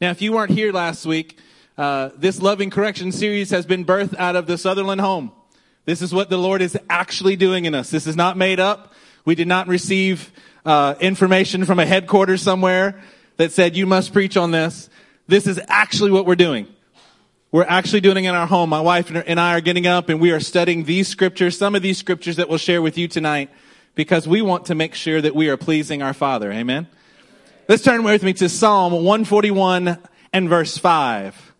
Now, if you weren't here last week, uh, this Loving Correction series has been birthed out of the Sutherland home. This is what the Lord is actually doing in us. This is not made up. We did not receive uh, information from a headquarters somewhere that said you must preach on this. This is actually what we're doing. We're actually doing it in our home. My wife and I are getting up and we are studying these scriptures, some of these scriptures that we'll share with you tonight, because we want to make sure that we are pleasing our Father. Amen. Let's turn with me to Psalm 141 and verse 5.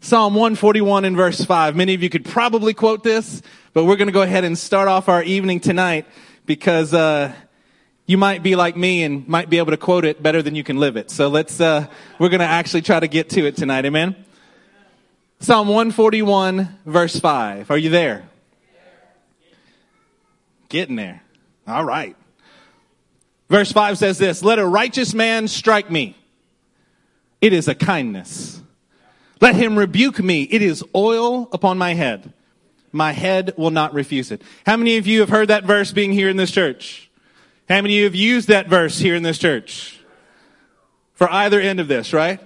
Psalm 141 and verse 5. Many of you could probably quote this, but we're going to go ahead and start off our evening tonight because uh, you might be like me and might be able to quote it better than you can live it. So let's uh, we're going to actually try to get to it tonight. Amen. Psalm 141 verse 5. Are you there? Getting there. All right. Verse 5 says this, let a righteous man strike me. It is a kindness. Let him rebuke me. It is oil upon my head. My head will not refuse it. How many of you have heard that verse being here in this church? How many of you have used that verse here in this church? For either end of this, right?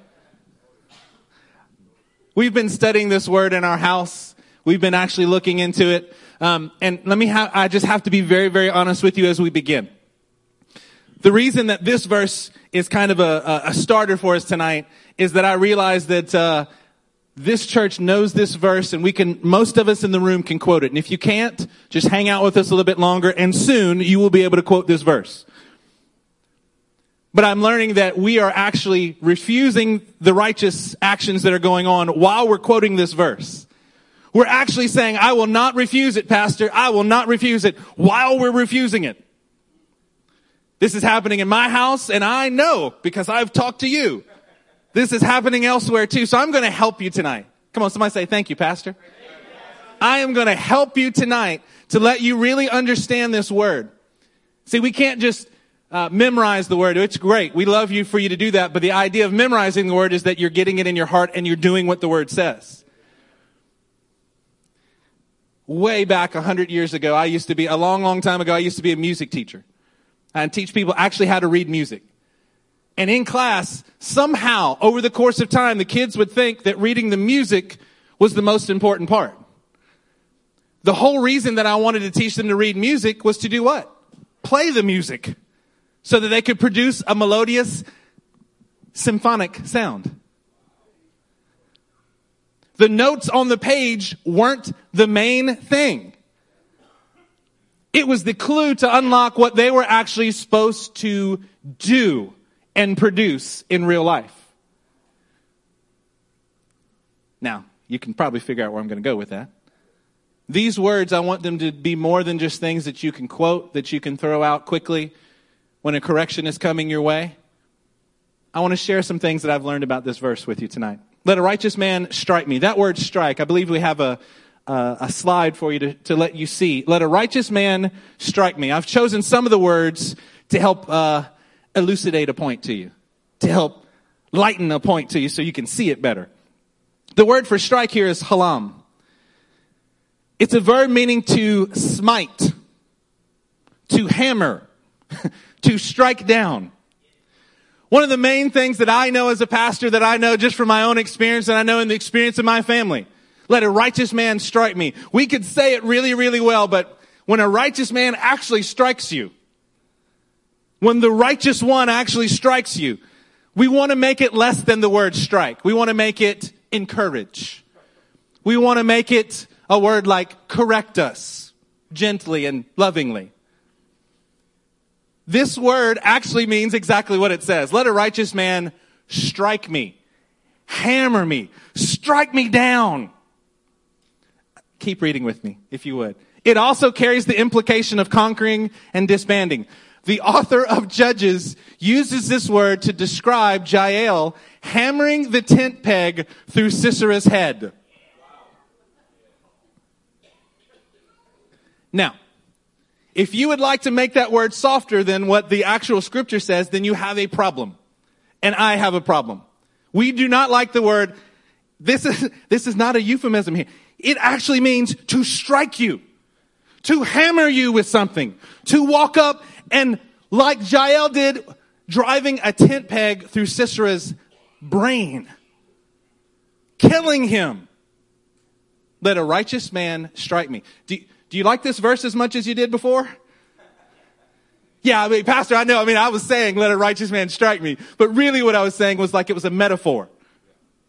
We've been studying this word in our house. We've been actually looking into it. Um, and let me have, I just have to be very, very honest with you as we begin. The reason that this verse is kind of a, a starter for us tonight is that I realize that uh, this church knows this verse and we can most of us in the room can quote it. And if you can't just hang out with us a little bit longer and soon you will be able to quote this verse. But i'm learning that we are actually refusing the righteous actions that are going on while we're quoting this verse. We're actually saying i will not refuse it pastor. I will not refuse it while we're refusing it this is happening in my house and I know because I've talked to you. This is happening elsewhere too. So I'm going to help you tonight. Come on, somebody say thank you, pastor. I am going to help you tonight to let you really understand this word. See, we can't just uh, memorize the word. It's great. We love you for you to do that. But the idea of memorizing the word is that you're getting it in your heart and you're doing what the word says. Way back a hundred years ago, I used to be, a long, long time ago, I used to be a music teacher and teach people actually how to read music. And in class, somehow, over the course of time, the kids would think that reading the music was the most important part. The whole reason that I wanted to teach them to read music was to do what? Play the music. So that they could produce a melodious symphonic sound. The notes on the page weren't the main thing. It was the clue to unlock what they were actually supposed to do and produce in real life. Now, you can probably figure out where I'm going to go with that. These words, I want them to be more than just things that you can quote, that you can throw out quickly when a correction is coming your way. I want to share some things that I've learned about this verse with you tonight. Let a righteous man strike me. That word strike, I believe we have a, uh, a slide for you to, to let you see. Let a righteous man strike me. I've chosen some of the words to help uh, elucidate a point to you, to help lighten a point to you so you can see it better. The word for strike here is halam. It's a verb meaning to smite, to hammer, to strike down. One of the main things that I know as a pastor that I know just from my own experience and I know in the experience of my family let a righteous man strike me. We could say it really, really well, but when a righteous man actually strikes you, when the righteous one actually strikes you, we want to make it less than the word strike. We want to make it encourage. We want to make it a word like correct us gently and lovingly. This word actually means exactly what it says. Let a righteous man strike me, hammer me, strike me down. Keep reading with me, if you would. It also carries the implication of conquering and disbanding. The author of Judges uses this word to describe Jael hammering the tent peg through Sisera's head. Now, if you would like to make that word softer than what the actual scripture says, then you have a problem. And I have a problem. We do not like the word, this is, this is not a euphemism here. It actually means to strike you, to hammer you with something, to walk up and like Jael did, driving a tent peg through Sisera's brain, killing him. Let a righteous man strike me. Do, do you like this verse as much as you did before? Yeah, I mean, Pastor, I know. I mean, I was saying, let a righteous man strike me. But really what I was saying was like it was a metaphor.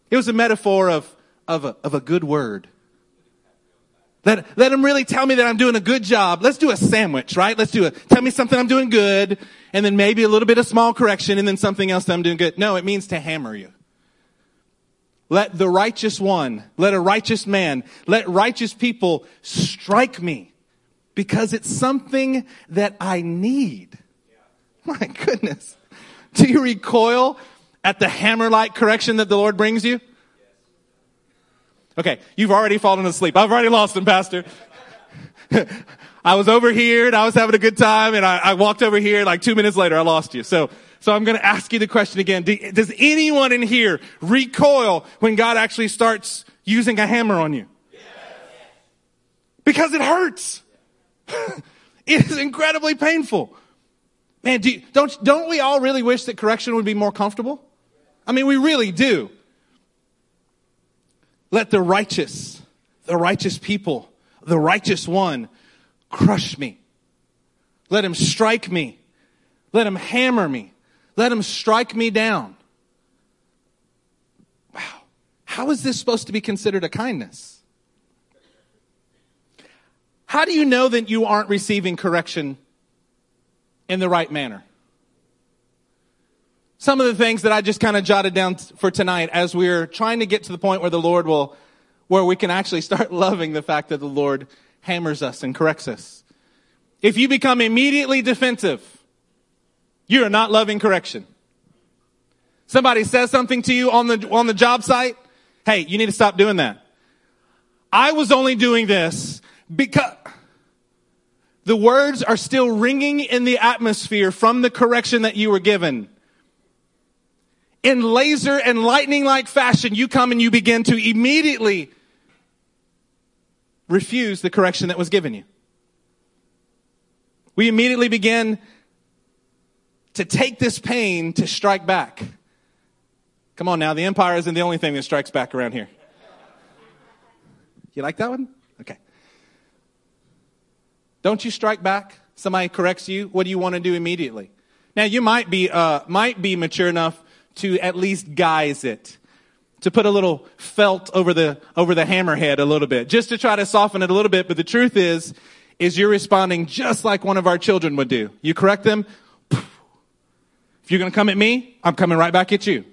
It was a metaphor of, of a, of a good word. Let, let him really tell me that I'm doing a good job. Let's do a sandwich, right? Let's do a, tell me something I'm doing good, and then maybe a little bit of small correction, and then something else that I'm doing good. No, it means to hammer you. Let the righteous one, let a righteous man, let righteous people strike me because it's something that I need. My goodness. Do you recoil at the hammer like correction that the Lord brings you? Okay, you've already fallen asleep. I've already lost him, Pastor. I was over here and I was having a good time and I, I, walked over here like two minutes later I lost you. So, so I'm going to ask you the question again. Do, does anyone in here recoil when God actually starts using a hammer on you? Because it hurts. it is incredibly painful. Man, do don't, don't we all really wish that correction would be more comfortable? I mean, we really do. Let the righteous, the righteous people, the righteous one crush me. Let him strike me. Let him hammer me. Let him strike me down. Wow. How is this supposed to be considered a kindness? How do you know that you aren't receiving correction in the right manner? Some of the things that I just kind of jotted down for tonight as we're trying to get to the point where the Lord will, where we can actually start loving the fact that the Lord hammers us and corrects us. If you become immediately defensive, you are not loving correction. Somebody says something to you on the, on the job site. Hey, you need to stop doing that. I was only doing this because the words are still ringing in the atmosphere from the correction that you were given in laser and lightning like fashion, you come and you begin to immediately refuse the correction that was given you. We immediately begin to take this pain to strike back. Come on now, the empire isn't the only thing that strikes back around here. You like that one? Okay. Don't you strike back? Somebody corrects you. What do you want to do immediately? Now you might be uh, might be mature enough to at least guise it to put a little felt over the over the hammerhead a little bit just to try to soften it a little bit. But the truth is is you're responding just like one of our children would do. You correct them if you're going to come at me i'm coming right back at you.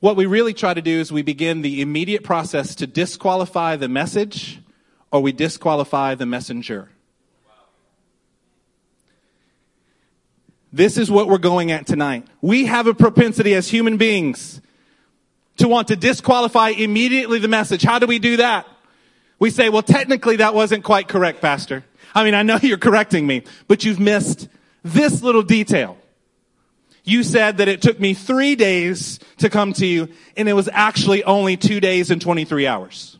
What we really try to do is we begin the immediate process to disqualify the message or we disqualify the messenger This is what we're going at tonight. We have a propensity as human beings to want to disqualify immediately the message. How do we do that? We say, well, technically that wasn't quite correct, Pastor. I mean, I know you're correcting me, but you've missed this little detail. You said that it took me three days to come to you, and it was actually only two days and 23 hours.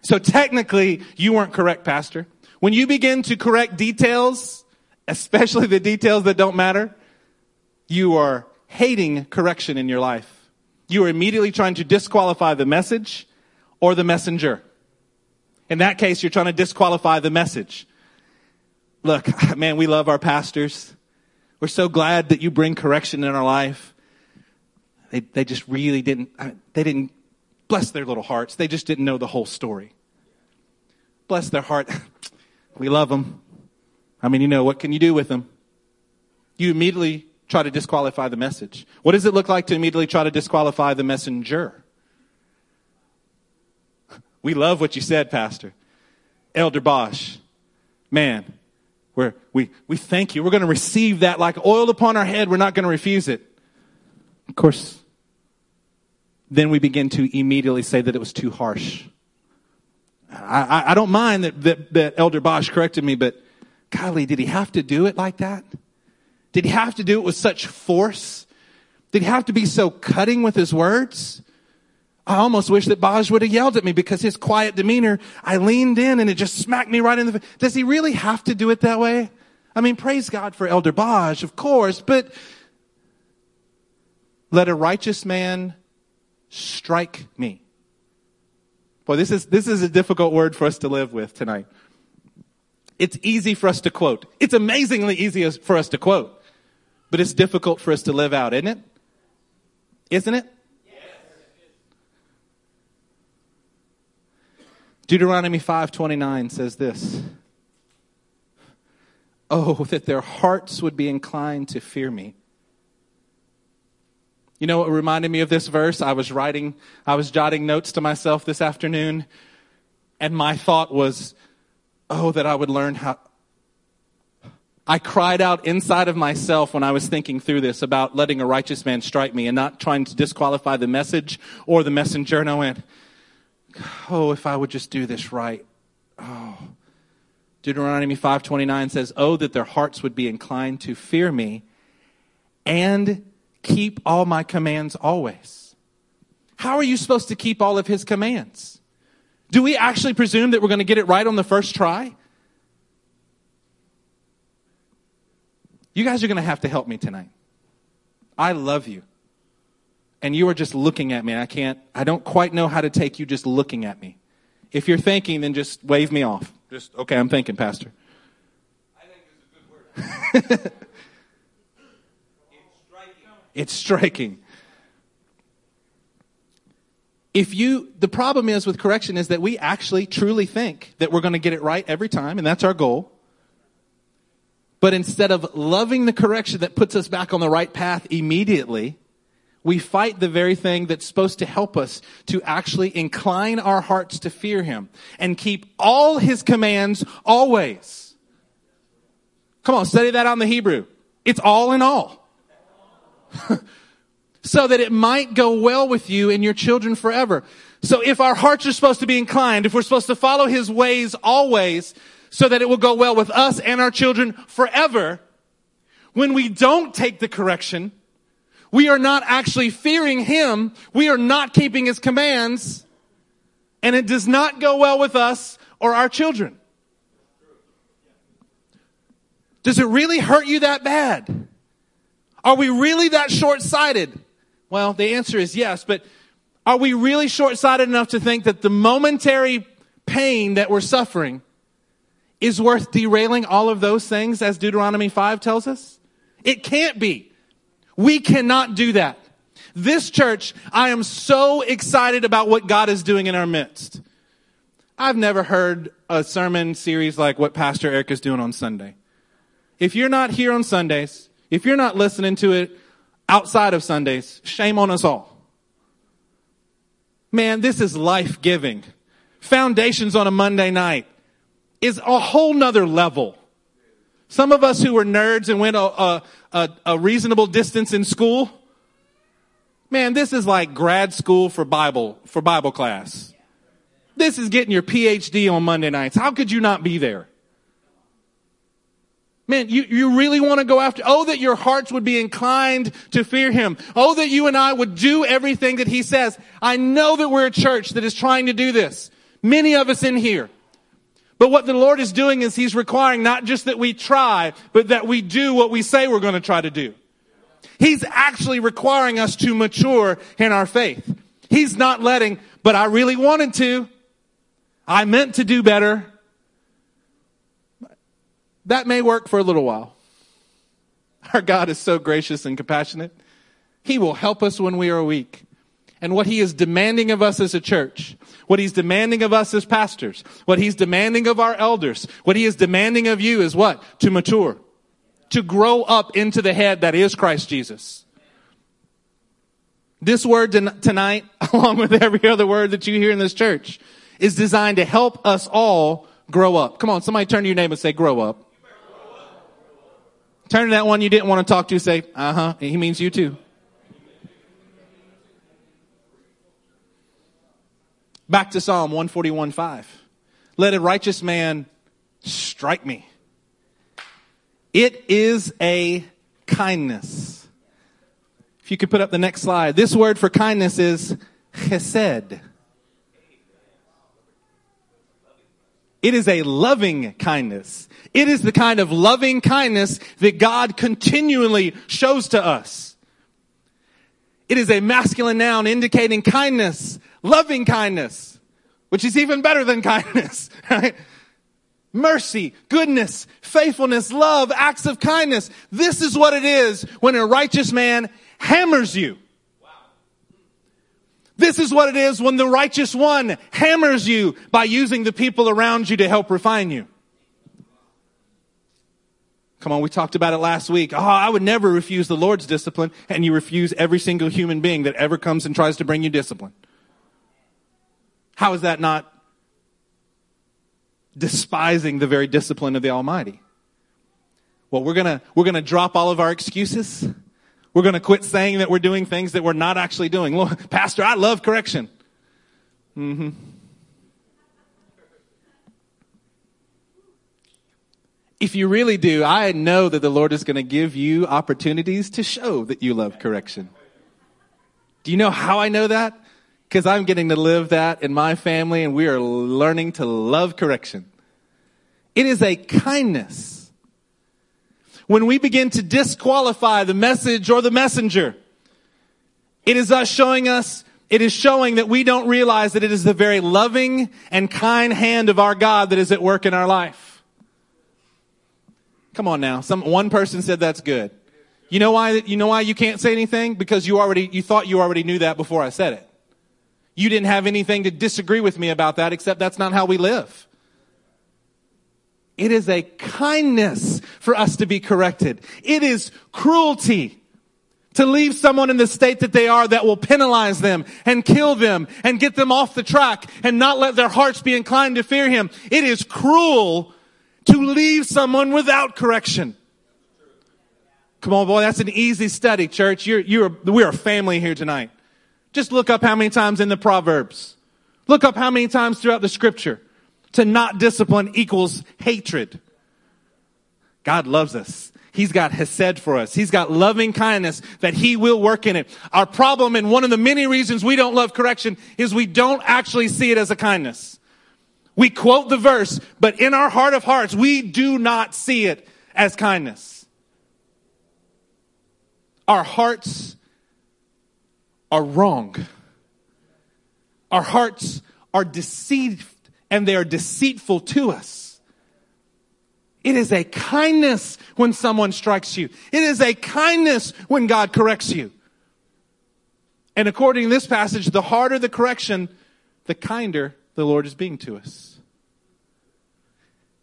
So technically, you weren't correct, Pastor. When you begin to correct details especially the details that don't matter, you are hating correction in your life. You are immediately trying to disqualify the message or the messenger. In that case, you're trying to disqualify the message. Look, man, we love our pastors. We're so glad that you bring correction in our life. They, they just really didn't, they didn't, bless their little hearts. They just didn't know the whole story. Bless their heart. We love them. I mean, you know, what can you do with them? You immediately try to disqualify the message. What does it look like to immediately try to disqualify the messenger? We love what you said, Pastor. Elder Bosch, man, we're, we, we thank you. We're going to receive that like oil upon our head. We're not going to refuse it. Of course, then we begin to immediately say that it was too harsh. I, I, I don't mind that, that, that Elder Bosch corrected me, but golly, did he have to do it like that? Did he have to do it with such force? Did he have to be so cutting with his words? I almost wish that Boz would have yelled at me because his quiet demeanor, I leaned in and it just smacked me right in the face. Does he really have to do it that way? I mean, praise God for Elder Boz, of course, but let a righteous man strike me. Boy, this is, this is a difficult word for us to live with tonight. It's easy for us to quote. It's amazingly easy for us to quote, but it's difficult for us to live out, isn't it? Isn't it? Deuteronomy 5:29 says this. Oh, that their hearts would be inclined to fear me. You know what reminded me of this verse? I was writing, I was jotting notes to myself this afternoon, and my thought was, oh, that I would learn how. I cried out inside of myself when I was thinking through this about letting a righteous man strike me and not trying to disqualify the message or the messenger. And I went, oh, if I would just do this right. Oh. Deuteronomy 5:29 says, "Oh that their hearts would be inclined to fear me and keep all my commands always." How are you supposed to keep all of his commands? Do we actually presume that we're going to get it right on the first try? You guys are going to have to help me tonight. I love you and you are just looking at me. I can't, I don't quite know how to take you just looking at me. If you're thinking, then just wave me off. Just, okay, I'm thinking, Pastor. I think it's a good word. it's striking. It's striking. If you, the problem is with correction is that we actually truly think that we're going to get it right every time, and that's our goal. But instead of loving the correction that puts us back on the right path immediately, we fight the very thing that's supposed to help us to actually incline our hearts to fear Him and keep all His commands always. Come on, study that on the Hebrew. It's all in all. so that it might go well with you and your children forever. So if our hearts are supposed to be inclined, if we're supposed to follow His ways always, so that it will go well with us and our children forever, when we don't take the correction, we are not actually fearing Him. We are not keeping His commands. And it does not go well with us or our children. Does it really hurt you that bad? Are we really that short sighted? Well, the answer is yes, but are we really short sighted enough to think that the momentary pain that we're suffering is worth derailing all of those things as Deuteronomy 5 tells us? It can't be. We cannot do that. This church, I am so excited about what God is doing in our midst. I've never heard a sermon series like what Pastor Eric is doing on Sunday. If you're not here on Sundays, if you're not listening to it outside of Sundays, shame on us all. Man, this is life giving. Foundations on a Monday night is a whole nother level. Some of us who were nerds and went a, a, a, a reasonable distance in school, man, this is like grad school for Bible, for Bible class. This is getting your PhD on Monday nights. How could you not be there? Man, you, you really want to go after, oh, that your hearts would be inclined to fear him. Oh, that you and I would do everything that he says. I know that we're a church that is trying to do this. Many of us in here. But what the Lord is doing is He's requiring not just that we try, but that we do what we say we're going to try to do. He's actually requiring us to mature in our faith. He's not letting, but I really wanted to. I meant to do better. That may work for a little while. Our God is so gracious and compassionate. He will help us when we are weak and what he is demanding of us as a church, what he's demanding of us as pastors, what he's demanding of our elders, what he is demanding of you is what? To mature. To grow up into the head that is Christ Jesus. This word tonight, along with every other word that you hear in this church, is designed to help us all grow up. Come on, somebody turn to your name and say, grow up. Turn to that one you didn't want to talk to, say, uh huh, he means you too. Back to Psalm 141 5. Let a righteous man strike me. It is a kindness. If you could put up the next slide. This word for kindness is chesed. It is a loving kindness. It is the kind of loving kindness that God continually shows to us. It is a masculine noun indicating kindness, loving kindness, which is even better than kindness, right? Mercy, goodness, faithfulness, love, acts of kindness. This is what it is when a righteous man hammers you. This is what it is when the righteous one hammers you by using the people around you to help refine you. Come on, we talked about it last week. Oh, I would never refuse the Lord's discipline, and you refuse every single human being that ever comes and tries to bring you discipline. How is that not despising the very discipline of the Almighty? Well, we're gonna, we're gonna drop all of our excuses. We're going to quit saying that we're doing things that we're not actually doing. Well, Pastor, I love correction. Mm-hmm. If you really do, I know that the Lord is going to give you opportunities to show that you love correction. Do you know how I know that? Because I'm getting to live that in my family and we are learning to love correction. It is a kindness when we begin to disqualify the message or the messenger, it is us showing us, it is showing that we don't realize that it is the very loving and kind hand of our God that is at work in our life. Come on now. Some, one person said that's good. You know why, you know why you can't say anything? Because you already, you thought you already knew that before I said it. You didn't have anything to disagree with me about that except that's not how we live. It is a kindness for us to be corrected. It is cruelty to leave someone in the state that they are that will penalize them and kill them and get them off the track and not let their hearts be inclined to fear him. It is cruel to leave someone without correction. Come on, boy, that's an easy study, church. You're, you're, we're a family here tonight. Just look up how many times in the Proverbs. Look up how many times throughout the scripture to not discipline equals hatred. God loves us. He's got Hesed for us. He's got loving kindness that He will work in it. Our problem and one of the many reasons we don't love correction is we don't actually see it as a kindness. We quote the verse, but in our heart of hearts, we do not see it as kindness. Our hearts are wrong. Our hearts are deceived and they are deceitful to us. It is a kindness when someone strikes you. It is a kindness when God corrects you. And according to this passage, the harder the correction, the kinder the Lord is being to us.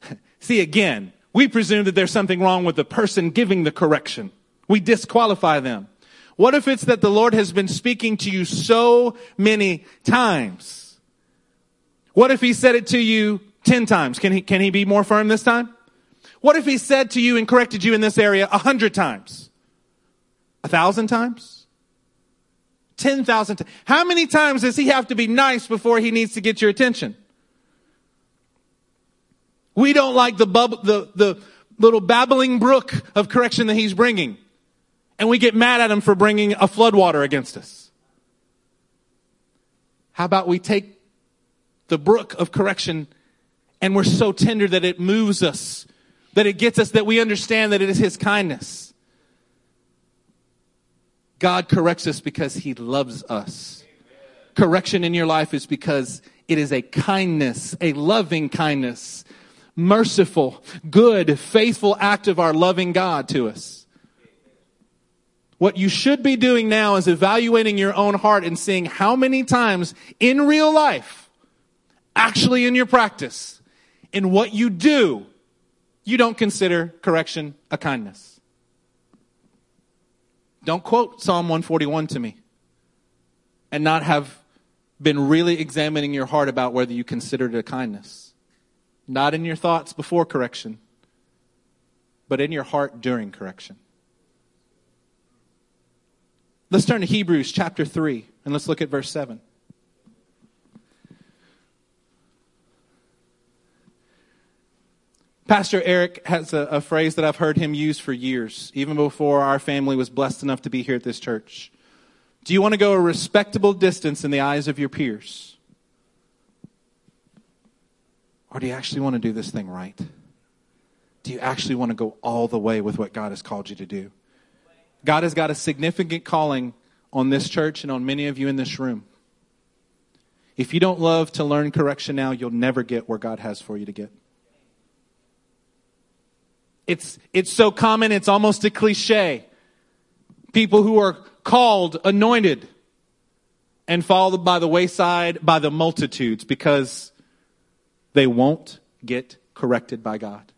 See, again, we presume that there's something wrong with the person giving the correction. We disqualify them. What if it's that the Lord has been speaking to you so many times? What if he said it to you 10 times? Can he, can he be more firm this time? What if he said to you and corrected you in this area a hundred times? A thousand times? Ten thousand times? How many times does he have to be nice before he needs to get your attention? We don't like the bub, the, the little babbling brook of correction that he's bringing. And we get mad at him for bringing a floodwater against us. How about we take the brook of correction, and we're so tender that it moves us, that it gets us, that we understand that it is His kindness. God corrects us because He loves us. Correction in your life is because it is a kindness, a loving kindness, merciful, good, faithful act of our loving God to us. What you should be doing now is evaluating your own heart and seeing how many times in real life actually in your practice, in what you do, you don't consider correction a kindness. Don't quote Psalm 141 to me and not have been really examining your heart about whether you consider it a kindness. Not in your thoughts before correction, but in your heart during correction. Let's turn to Hebrews chapter 3 and let's look at verse 7. Pastor Eric has a, a, phrase that I've heard him use for years, even before our family was blessed enough to be here at this church. Do you want to go a respectable distance in the eyes of your peers? Or do you actually want to do this thing right? Do you actually want to go all the way with what God has called you to do? God has got a significant calling on this church and on many of you in this room. If you don't love to learn correction now, you'll never get where God has for you to get. It's, it's so common, it's almost a cliche. People who are called, anointed, and followed by the wayside by the multitudes because they won't get corrected by God.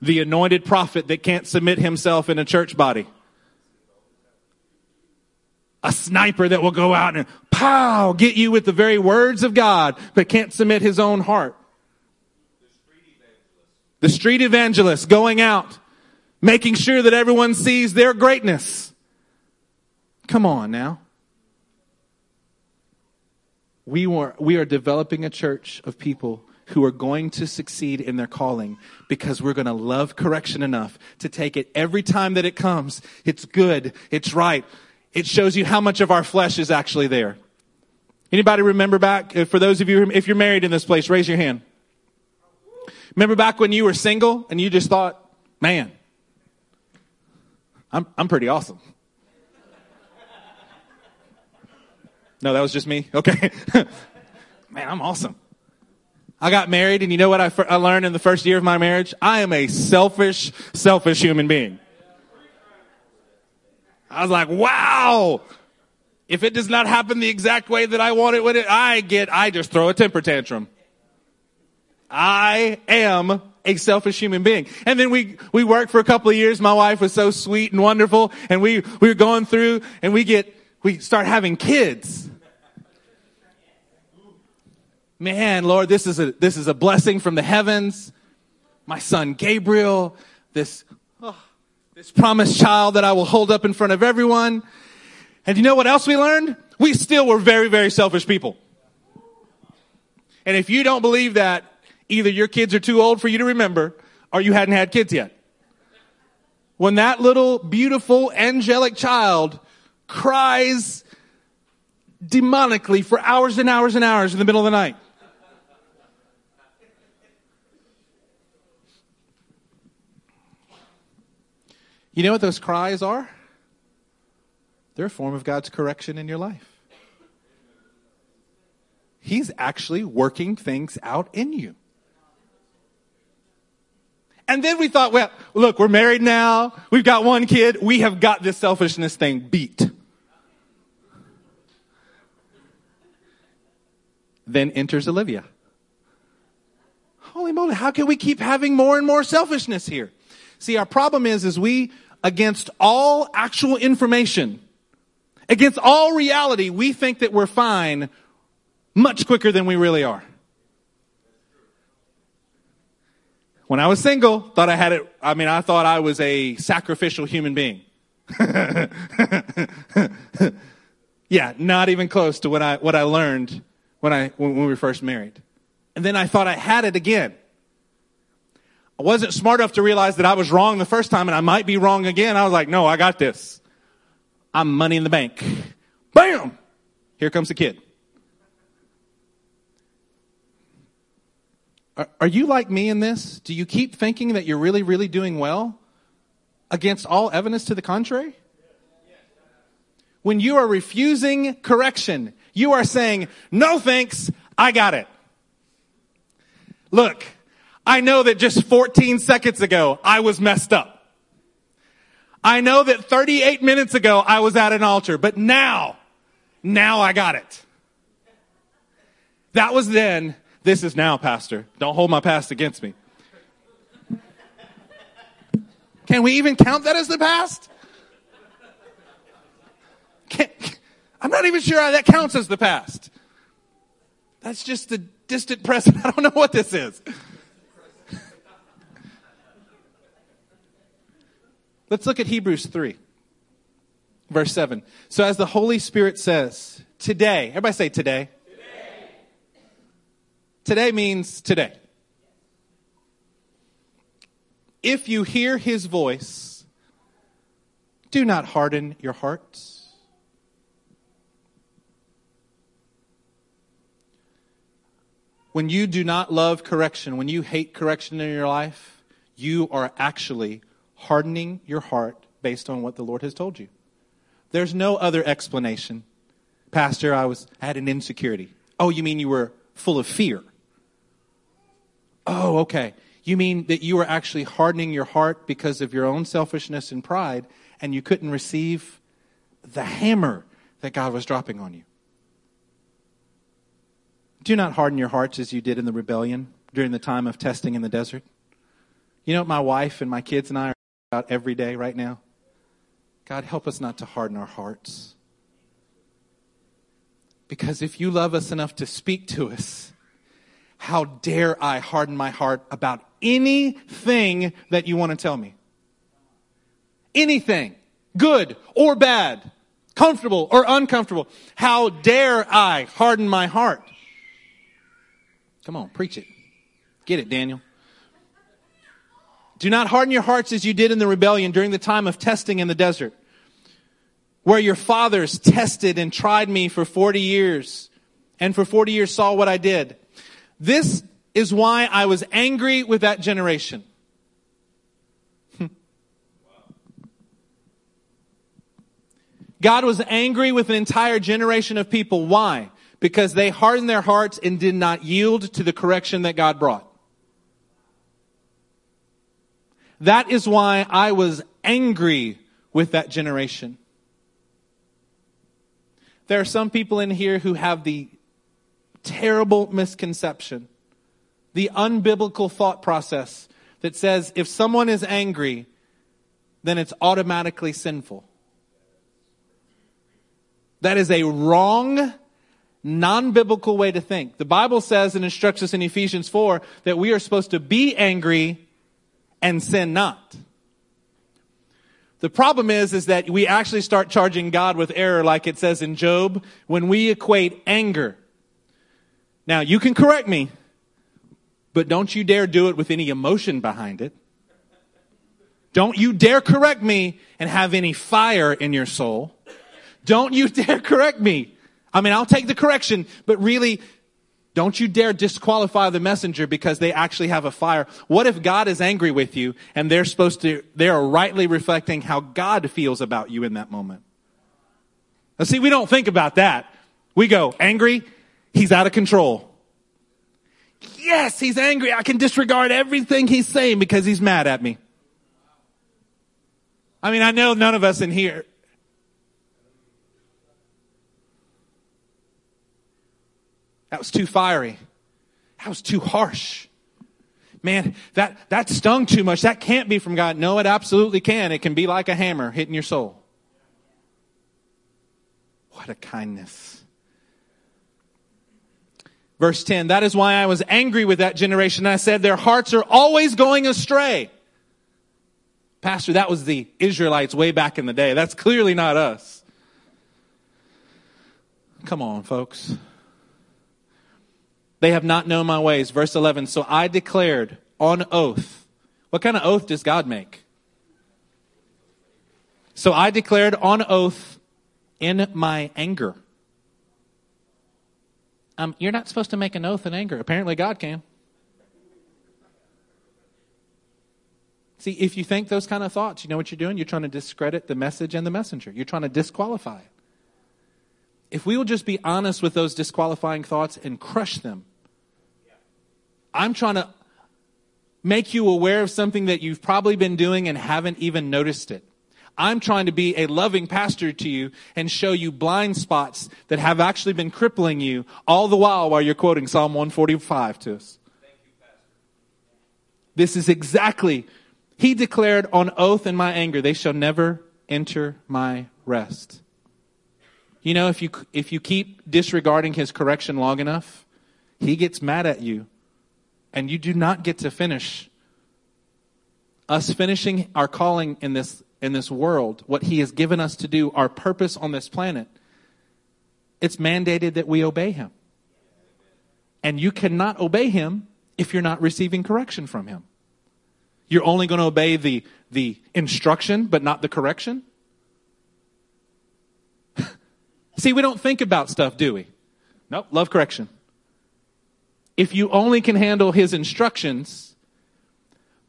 The anointed prophet that can't submit himself in a church body. A sniper that will go out and pow, get you with the very words of God, but can't submit his own heart. The street evangelist going out, making sure that everyone sees their greatness. Come on now. We, were, we are developing a church of people who are going to succeed in their calling because we're going to love correction enough to take it every time that it comes. It's good. It's right. It shows you how much of our flesh is actually there. Anybody remember back, uh, for those of you, if you're married in this place, raise your hand. Remember back when you were single and you just thought, man, I'm, I'm pretty awesome. No, that was just me? Okay. man, I'm awesome. I got married and you know what I, I learned in the first year of my marriage? I am a selfish, selfish human being. I was like, wow. If it does not happen the exact way that I want it, when it, I get, I just throw a temper tantrum. I am a selfish human being. And then we, we worked for a couple of years. My wife was so sweet and wonderful. And we, we were going through and we get, we start having kids. Man, Lord, this is a, this is a blessing from the heavens. My son Gabriel, this, oh, this promised child that I will hold up in front of everyone. And you know what else we learned? We still were very, very selfish people. And if you don't believe that, either your kids are too old for you to remember or you hadn't had kids yet. When that little beautiful angelic child cries demonically for hours and hours and hours in the middle of the night. You know what those cries are? They're a form of God's correction in your life. He's actually working things out in you. And then we thought, well, look, we're married now. We've got one kid. We have got this selfishness thing beat. Then enters Olivia. Holy moly, how can we keep having more and more selfishness here? See, our problem is, is we against all actual information, against all reality, we think that we're fine much quicker than we really are. When I was single, thought I had it, I mean, I thought I was a sacrificial human being. yeah, not even close to what I, what I learned when I, when we were first married. And then I thought I had it again. I wasn't smart enough to realize that I was wrong the first time and I might be wrong again. I was like, no, I got this. I'm money in the bank. Bam! Here comes the kid. Are, are you like me in this? Do you keep thinking that you're really, really doing well against all evidence to the contrary? When you are refusing correction, you are saying, no thanks, I got it. Look, I know that just 14 seconds ago, I was messed up. I know that 38 minutes ago, I was at an altar, but now, now I got it. That was then. This is now, Pastor. Don't hold my past against me. Can we even count that as the past? Can, I'm not even sure how that counts as the past. That's just the distant present. I don't know what this is. Let's look at Hebrews 3, verse 7. So, as the Holy Spirit says, today, everybody say today. Today, today means today. If you hear his voice, Do not harden your hearts. When you do not love correction, when you hate correction in your life, you are actually hardening your heart based on what the Lord has told you. There's no other explanation. Pastor, I was I had an insecurity. Oh, you mean you were full of fear? Oh, okay. You mean that you were actually hardening your heart because of your own selfishness and pride, and you couldn't receive the hammer that God was dropping on you. Do not harden your hearts as you did in the rebellion during the time of testing in the desert. You know what my wife and my kids and I are about every day right now? God, help us not to harden our hearts. Because if you love us enough to speak to us, how dare I harden my heart about anything that you want to tell me? Anything, good or bad, comfortable or uncomfortable. How dare I harden my heart? Come on, preach it. Get it, Daniel. Do not harden your hearts as you did in the rebellion during the time of testing in the desert, where your fathers tested and tried me for 40 years, and for 40 years saw what I did. This is why I was angry with that generation. God was angry with an entire generation of people. Why? Because they hardened their hearts and did not yield to the correction that God brought. That is why I was angry with that generation. There are some people in here who have the terrible misconception, the unbiblical thought process that says if someone is angry, then it's automatically sinful. That is a wrong, non biblical way to think. The Bible says and instructs us in Ephesians 4 that we are supposed to be angry and sin not. The problem is, is that we actually start charging God with error, like it says in Job, when we equate anger. Now, you can correct me, but don't you dare do it with any emotion behind it. Don't you dare correct me and have any fire in your soul. Don't you dare correct me. I mean, I'll take the correction, but really, don't you dare disqualify the messenger because they actually have a fire. What if God is angry with you and they're supposed to, they are rightly reflecting how God feels about you in that moment? Now see, we don't think about that. We go, angry, he's out of control. Yes, he's angry. I can disregard everything he's saying because he's mad at me. I mean, I know none of us in here That was too fiery. That was too harsh. Man, that, that stung too much. That can't be from God. No, it absolutely can. It can be like a hammer hitting your soul. What a kindness. Verse 10, that is why I was angry with that generation. I said, their hearts are always going astray. Pastor, that was the Israelites way back in the day. That's clearly not us. Come on, folks. They have not known my ways. Verse 11. So I declared on oath. What kind of oath does God make? So I declared on oath in my anger. Um, you're not supposed to make an oath in anger. Apparently, God can. See, if you think those kind of thoughts, you know what you're doing? You're trying to discredit the message and the messenger. You're trying to disqualify it if we will just be honest with those disqualifying thoughts and crush them, I'm trying to make you aware of something that you've probably been doing and haven't even noticed it. I'm trying to be a loving pastor to you and show you blind spots that have actually been crippling you all the while while you're quoting Psalm 145 to us. This is exactly, he declared on oath in my anger, they shall never enter my rest. You know, if you, if you keep disregarding his correction long enough, he gets mad at you and you do not get to finish. Us finishing our calling in this, in this world, what He has given us to do, our purpose on this planet, it's mandated that we obey Him. And you cannot obey Him if you're not receiving correction from Him. You're only going to obey the, the instruction, but not the correction. See, we don't think about stuff, do we? Nope, love correction. If you only can handle his instructions,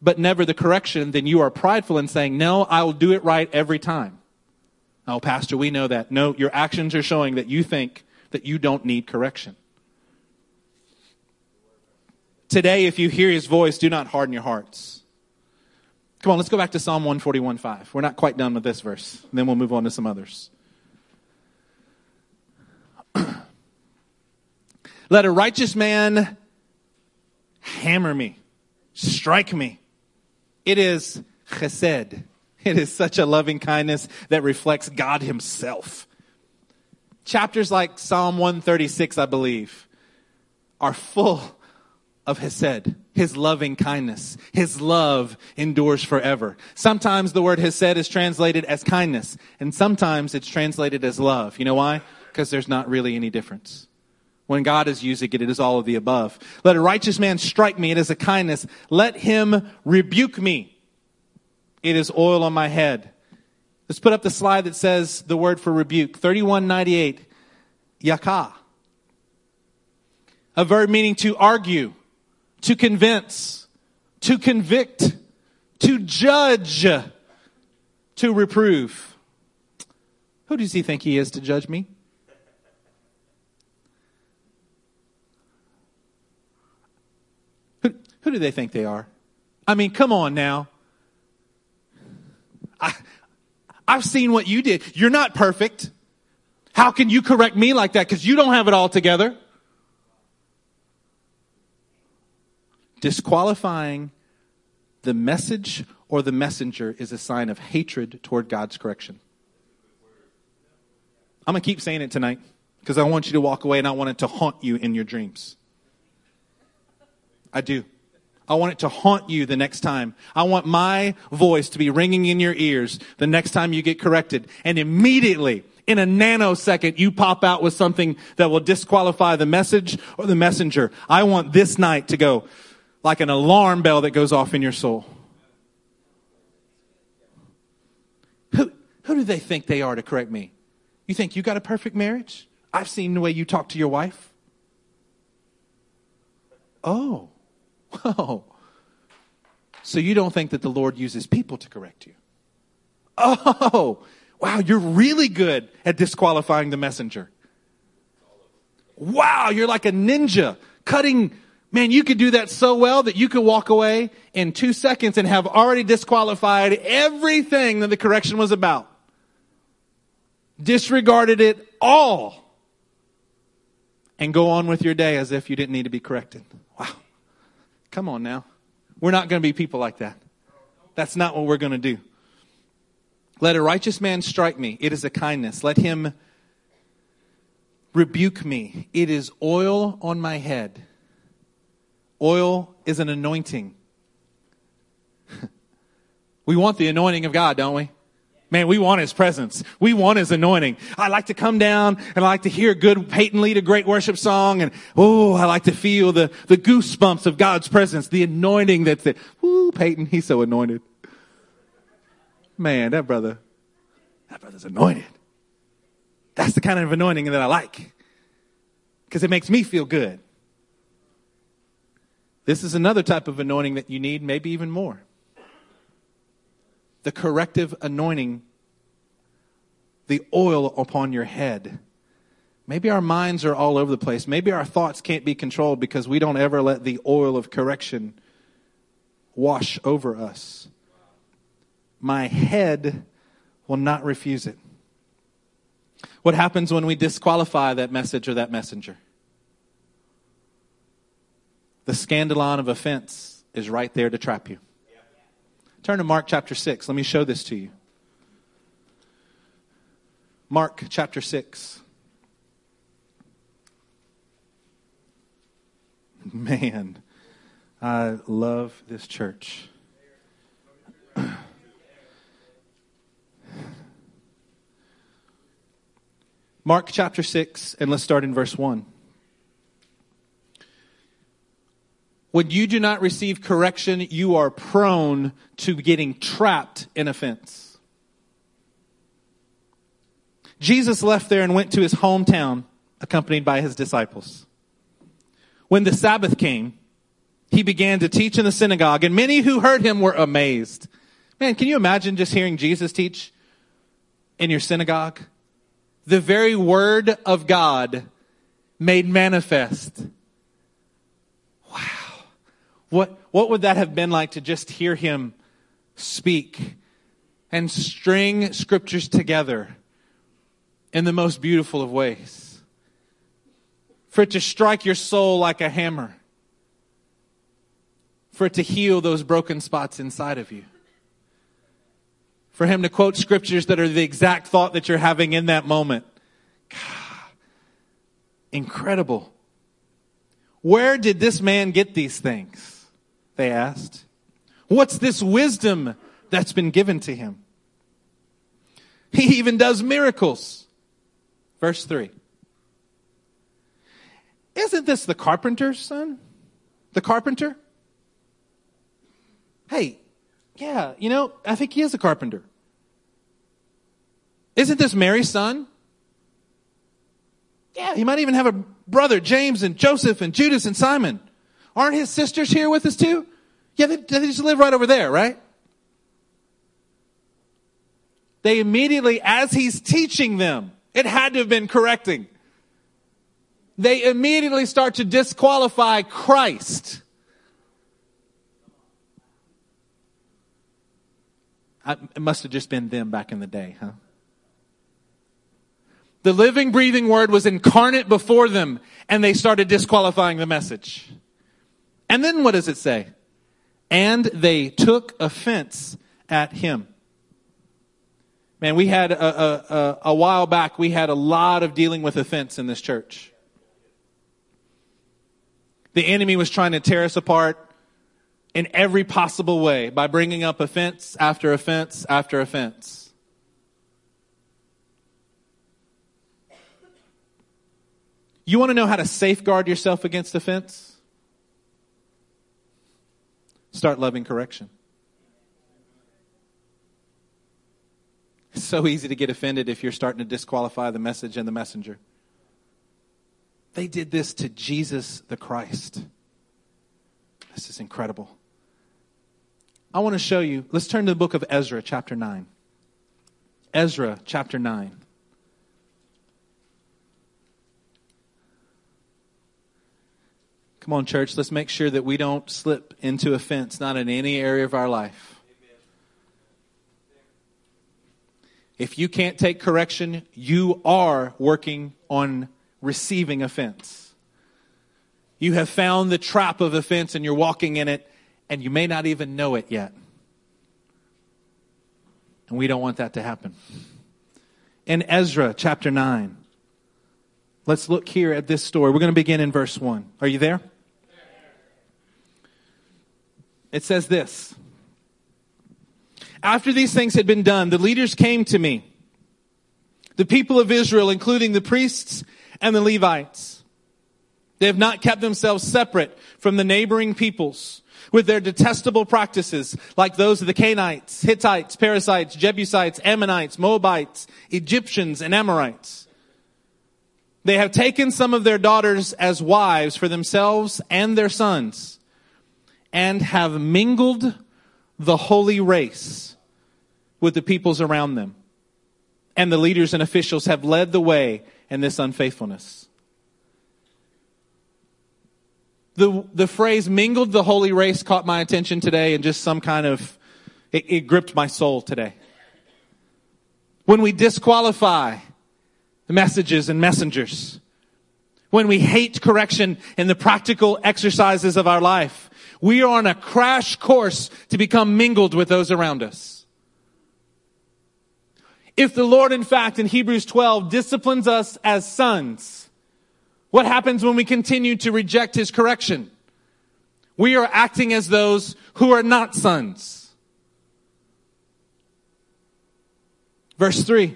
but never the correction, then you are prideful in saying, No, I will do it right every time. Oh, Pastor, we know that. No, your actions are showing that you think that you don't need correction. Today, if you hear his voice, do not harden your hearts. Come on, let's go back to Psalm 141 5. We're not quite done with this verse. Then we'll move on to some others. Let a righteous man hammer me, strike me. It is chesed. It is such a loving kindness that reflects God Himself. Chapters like Psalm 136, I believe, are full of Hesed, His loving kindness. His love endures forever. Sometimes the word Hesed is translated as kindness, and sometimes it's translated as love. You know why? Because there's not really any difference. When God is using it, it is all of the above. Let a righteous man strike me, it is a kindness. Let him rebuke me, it is oil on my head. Let's put up the slide that says the word for rebuke 3198, yakah. A verb meaning to argue, to convince, to convict, to judge, to reprove. Who does he think he is to judge me? Who do they think they are? I mean, come on now. I, I've seen what you did. You're not perfect. How can you correct me like that? Because you don't have it all together. Disqualifying the message or the messenger is a sign of hatred toward God's correction. I'm going to keep saying it tonight because I want you to walk away and I want it to haunt you in your dreams. I do. I want it to haunt you the next time. I want my voice to be ringing in your ears the next time you get corrected. And immediately, in a nanosecond, you pop out with something that will disqualify the message or the messenger. I want this night to go like an alarm bell that goes off in your soul. Who, who do they think they are to correct me? You think you got a perfect marriage? I've seen the way you talk to your wife. Oh. Whoa. So you don't think that the Lord uses people to correct you? Oh, wow, you're really good at disqualifying the messenger. Wow, you're like a ninja cutting. Man, you could do that so well that you could walk away in two seconds and have already disqualified everything that the correction was about. Disregarded it all. And go on with your day as if you didn't need to be corrected. Come on now. We're not going to be people like that. That's not what we're going to do. Let a righteous man strike me. It is a kindness. Let him rebuke me. It is oil on my head. Oil is an anointing. we want the anointing of God, don't we? Man, we want his presence. We want his anointing. I like to come down and I like to hear good Peyton lead a great worship song and oh, I like to feel the, the goosebumps of God's presence, the anointing that's there. Woo, Peyton, he's so anointed. Man, that brother, that brother's anointed. That's the kind of anointing that I like because it makes me feel good. This is another type of anointing that you need, maybe even more the corrective anointing, the oil upon your head. Maybe our minds are all over the place. Maybe our thoughts can't be controlled because we don't ever let the oil of correction wash over us. My head will not refuse it. What happens when we disqualify that message or that messenger? The scandalon of offense is right there to trap you. Turn to Mark chapter 6. Let me show this to you. Mark chapter 6. Man, I love this church. Mark chapter 6, and let's start in verse 1. When you do not receive correction, you are prone to getting trapped in offense. Jesus left there and went to his hometown accompanied by his disciples. When the Sabbath came, he began to teach in the synagogue and many who heard him were amazed. Man, can you imagine just hearing Jesus teach in your synagogue? The very word of God made manifest. What, what would that have been like to just hear him speak and string scriptures together in the most beautiful of ways? For it to strike your soul like a hammer. For it to heal those broken spots inside of you. For him to quote scriptures that are the exact thought that you're having in that moment. God, incredible. Where did this man get these things? They asked. What's this wisdom that's been given to him? He even does miracles. Verse 3. Isn't this the carpenter's son? The carpenter? Hey, yeah, you know, I think he is a carpenter. Isn't this Mary's son? Yeah, he might even have a brother, James and Joseph and Judas and Simon. Aren't his sisters here with us too? Yeah, they, they just live right over there, right? They immediately, as he's teaching them, it had to have been correcting. They immediately start to disqualify Christ. it must have just been them back in the day, huh? The living, breathing word was incarnate before them, and they started disqualifying the message. And then what does it say? And they took offense at him. Man, we had a, a, a, a while back, we had a lot of dealing with offense in this church. The enemy was trying to tear us apart in every possible way by bringing up offense after offense after offense. You want to know how to safeguard yourself against offense? Start loving correction. It's so easy to get offended if you're starting to disqualify the message and the messenger. They did this to Jesus the Christ. This is incredible. I want to show you. Let's turn to the book of Ezra, chapter 9. Ezra, chapter 9. Come on, church, let's make sure that we don't slip into offense, not in any area of our life. If you can't take correction, you are working on receiving offense. You have found the trap of offense and you're walking in it, and you may not even know it yet. And we don't want that to happen. In Ezra chapter 9, let's look here at this story. We're going to begin in verse 1. Are you there? It says this After these things had been done, the leaders came to me, the people of Israel, including the priests and the Levites. They have not kept themselves separate from the neighboring peoples with their detestable practices like those of the Canaanites, Hittites, Perizzites, Jebusites, Ammonites, Moabites, Egyptians, and Amorites. They have taken some of their daughters as wives for themselves and their sons and have mingled the holy race with the peoples around them. And the leaders and officials have led the way in this unfaithfulness. The, the phrase mingled the holy race caught my attention today and just some kind of, it, it gripped my soul today. When we disqualify the messages and messengers, when we hate correction in the practical exercises of our life, we are on a crash course to become mingled with those around us. If the Lord, in fact, in Hebrews 12 disciplines us as sons, what happens when we continue to reject his correction? We are acting as those who are not sons. Verse 3.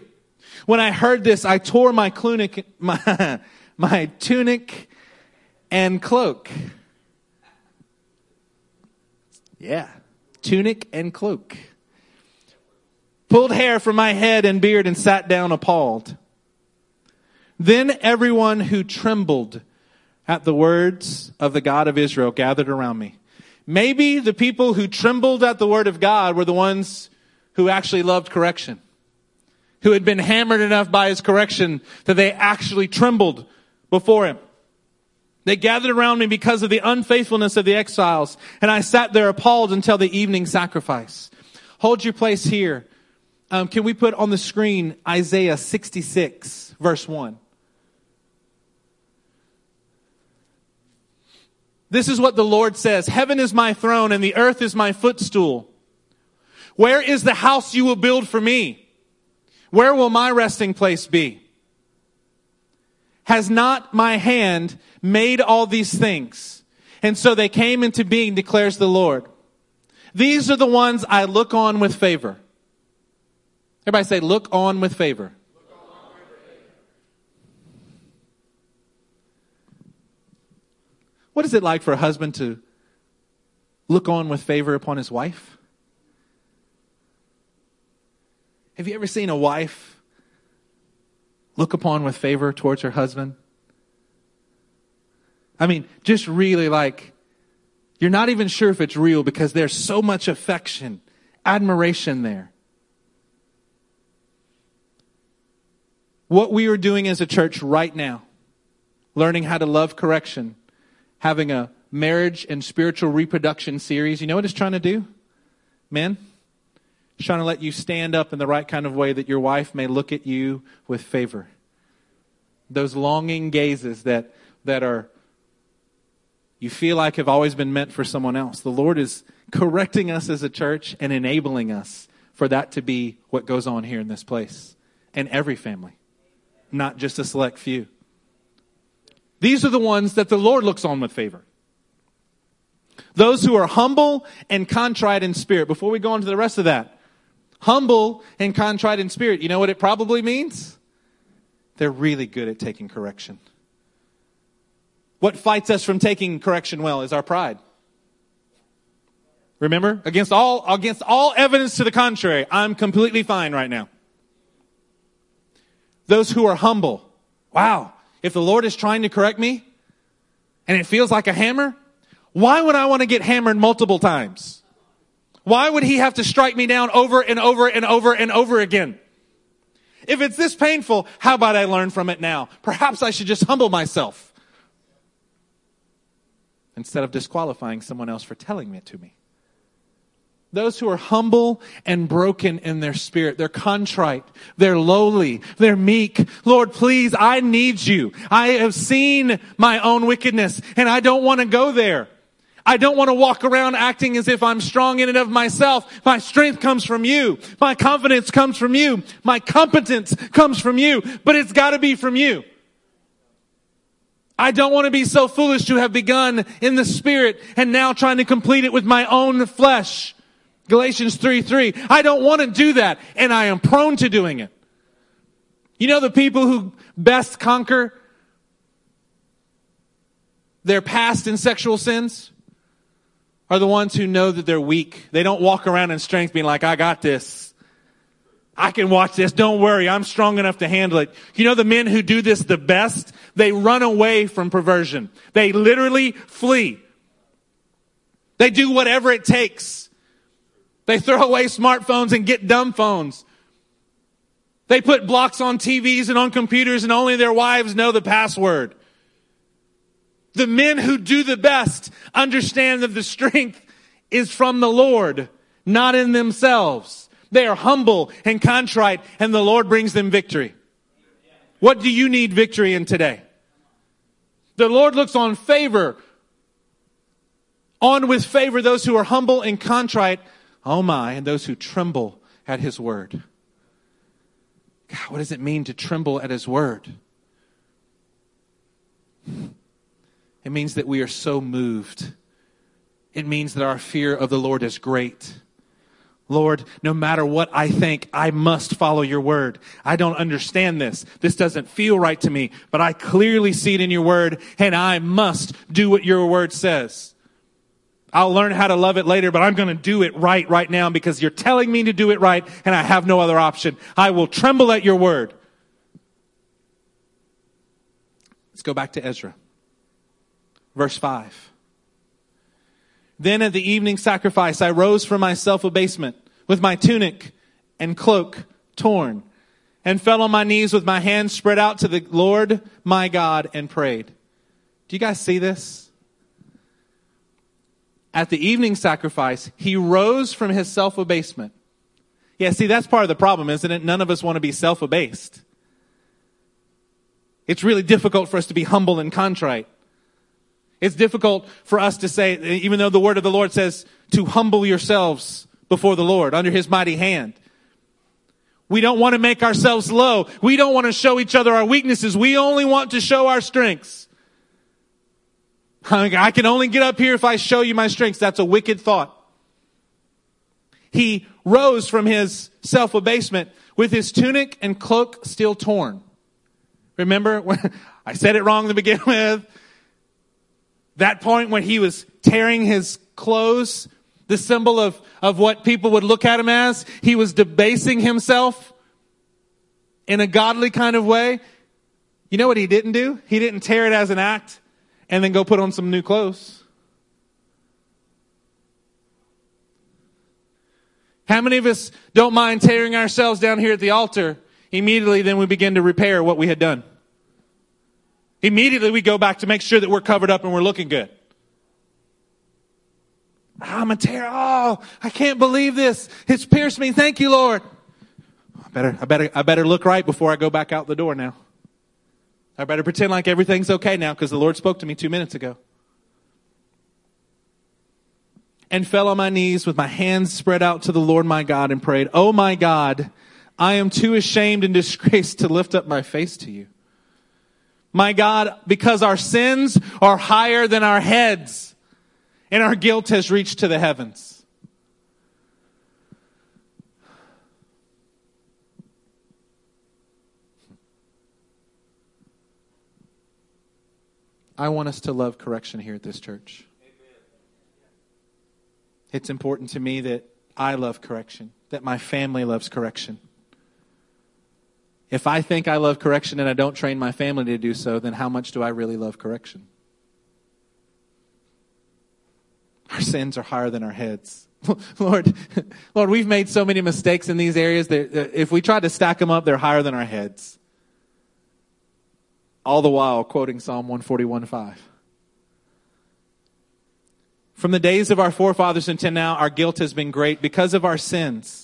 When I heard this, I tore my my, my tunic and cloak. Yeah. Tunic and cloak. Pulled hair from my head and beard and sat down appalled. Then everyone who trembled at the words of the God of Israel gathered around me. Maybe the people who trembled at the word of God were the ones who actually loved correction, who had been hammered enough by his correction that they actually trembled before him. They gathered around me because of the unfaithfulness of the exiles, and I sat there appalled until the evening sacrifice. Hold your place here. Um, can we put on the screen Isaiah 66, verse 1? This is what the Lord says Heaven is my throne, and the earth is my footstool. Where is the house you will build for me? Where will my resting place be? Has not my hand made all these things? And so they came into being, declares the Lord. These are the ones I look on with favor. Everybody say, look on with favor. What is it like for a husband to look on with favor upon his wife? Have you ever seen a wife look upon with favor towards her husband? I mean, just really like, you're not even sure if it's real because there's so much affection, admiration there. What we are doing as a church right now, learning how to love correction, having a marriage and spiritual reproduction series, you know what it's trying to do? Men? Trying to let you stand up in the right kind of way that your wife may look at you with favor. Those longing gazes that, that are, you feel like have always been meant for someone else. The Lord is correcting us as a church and enabling us for that to be what goes on here in this place and every family, not just a select few. These are the ones that the Lord looks on with favor. Those who are humble and contrite in spirit. Before we go on to the rest of that, humble and contrite in spirit, you know what it probably means? They're really good at taking correction. What fights us from taking correction well is our pride. Remember? Against all, against all evidence to the contrary, I'm completely fine right now. Those who are humble. Wow. If the Lord is trying to correct me and it feels like a hammer, why would I want to get hammered multiple times? Why would he have to strike me down over and over and over and over again? If it's this painful, how about I learn from it now? Perhaps I should just humble myself instead of disqualifying someone else for telling it to me. Those who are humble and broken in their spirit. They're contrite. They're lowly. They're meek. Lord, please, I need you. I have seen my own wickedness and I don't want to go there. I don't want to walk around acting as if I'm strong in and of myself. My strength comes from you. My confidence comes from you. My competence comes from you, but it's got to be from you. I don't want to be so foolish to have begun in the spirit and now trying to complete it with my own flesh. Galatians 3 3. I don't want to do that, and I am prone to doing it. You know the people who best conquer their past in sexual sins are the ones who know that they're weak. They don't walk around in strength being like, I got this. I can watch this. Don't worry. I'm strong enough to handle it. You know the men who do this the best? They run away from perversion. They literally flee. They do whatever it takes they throw away smartphones and get dumb phones. They put blocks on TVs and on computers and only their wives know the password. The men who do the best understand that the strength is from the Lord, not in themselves. They are humble and contrite and the Lord brings them victory. What do you need victory in today? The Lord looks on favor, on with favor those who are humble and contrite Oh my, and those who tremble at his word. God, what does it mean to tremble at his word? It means that we are so moved. It means that our fear of the Lord is great. Lord, no matter what I think, I must follow your word. I don't understand this. This doesn't feel right to me, but I clearly see it in your word and I must do what your word says. I'll learn how to love it later, but I'm going to do it right right now because you're telling me to do it right and I have no other option. I will tremble at your word. Let's go back to Ezra. Verse 5. Then at the evening sacrifice, I rose from my self abasement with my tunic and cloak torn and fell on my knees with my hands spread out to the Lord my God and prayed. Do you guys see this? At the evening sacrifice, he rose from his self abasement. Yeah, see, that's part of the problem, isn't it? None of us want to be self abased. It's really difficult for us to be humble and contrite. It's difficult for us to say, even though the word of the Lord says to humble yourselves before the Lord under his mighty hand. We don't want to make ourselves low. We don't want to show each other our weaknesses. We only want to show our strengths. I can only get up here if I show you my strengths. That's a wicked thought. He rose from his self abasement with his tunic and cloak still torn. Remember I said it wrong to begin with? That point when he was tearing his clothes, the symbol of, of what people would look at him as, he was debasing himself in a godly kind of way. You know what he didn't do? He didn't tear it as an act and then go put on some new clothes. How many of us don't mind tearing ourselves down here at the altar? Immediately, then we begin to repair what we had done. Immediately, we go back to make sure that we're covered up and we're looking good. Ah, I'm a tear. Oh, I can't believe this. It's pierced me. Thank you, Lord. I better, I better, I better look right before I go back out the door now. I better pretend like everything's okay now because the Lord spoke to me two minutes ago. And fell on my knees with my hands spread out to the Lord my God and prayed, Oh my God, I am too ashamed and disgraced to lift up my face to you. My God, because our sins are higher than our heads and our guilt has reached to the heavens. I want us to love correction here at this church. It's important to me that I love correction, that my family loves correction. If I think I love correction and I don't train my family to do so, then how much do I really love correction? Our sins are higher than our heads. Lord, Lord, we've made so many mistakes in these areas that if we try to stack them up, they're higher than our heads all the while quoting Psalm 141 5. From the days of our forefathers until now, our guilt has been great because of our sins.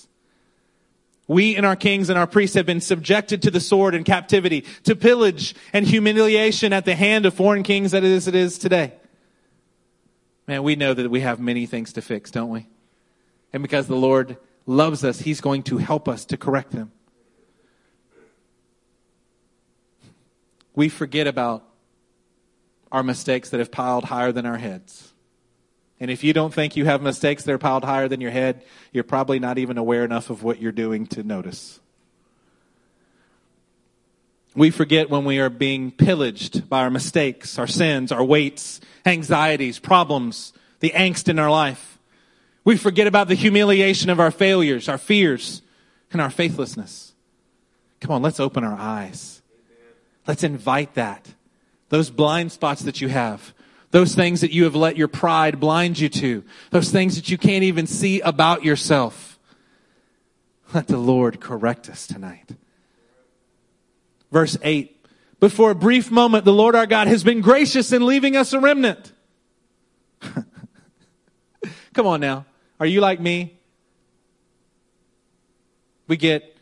We and our kings and our priests have been subjected to the sword and captivity, to pillage and humiliation at the hand of foreign kings as it is today. Man, we know that we have many things to fix, don't we? And because the Lord loves us, He's going to help us to correct them. we forget about our mistakes that have piled higher than our heads. And if you don't think you have mistakes that are piled higher than your head, you're probably not even aware enough of what you're doing to notice. We forget when we are being pillaged by our mistakes, our sins, our weights, anxieties, problems, the angst in our life. We forget about the humiliation of our failures, our fears, and our faithlessness. Come on, let's open our eyes Let's invite that. Those blind spots that you have, those things that you have let your pride blind you to, those things that you can't even see about yourself. Let the Lord correct us tonight. Verse 8. But for a brief moment, the Lord our God has been gracious in leaving us a remnant. Come on now. Are you like me? We get,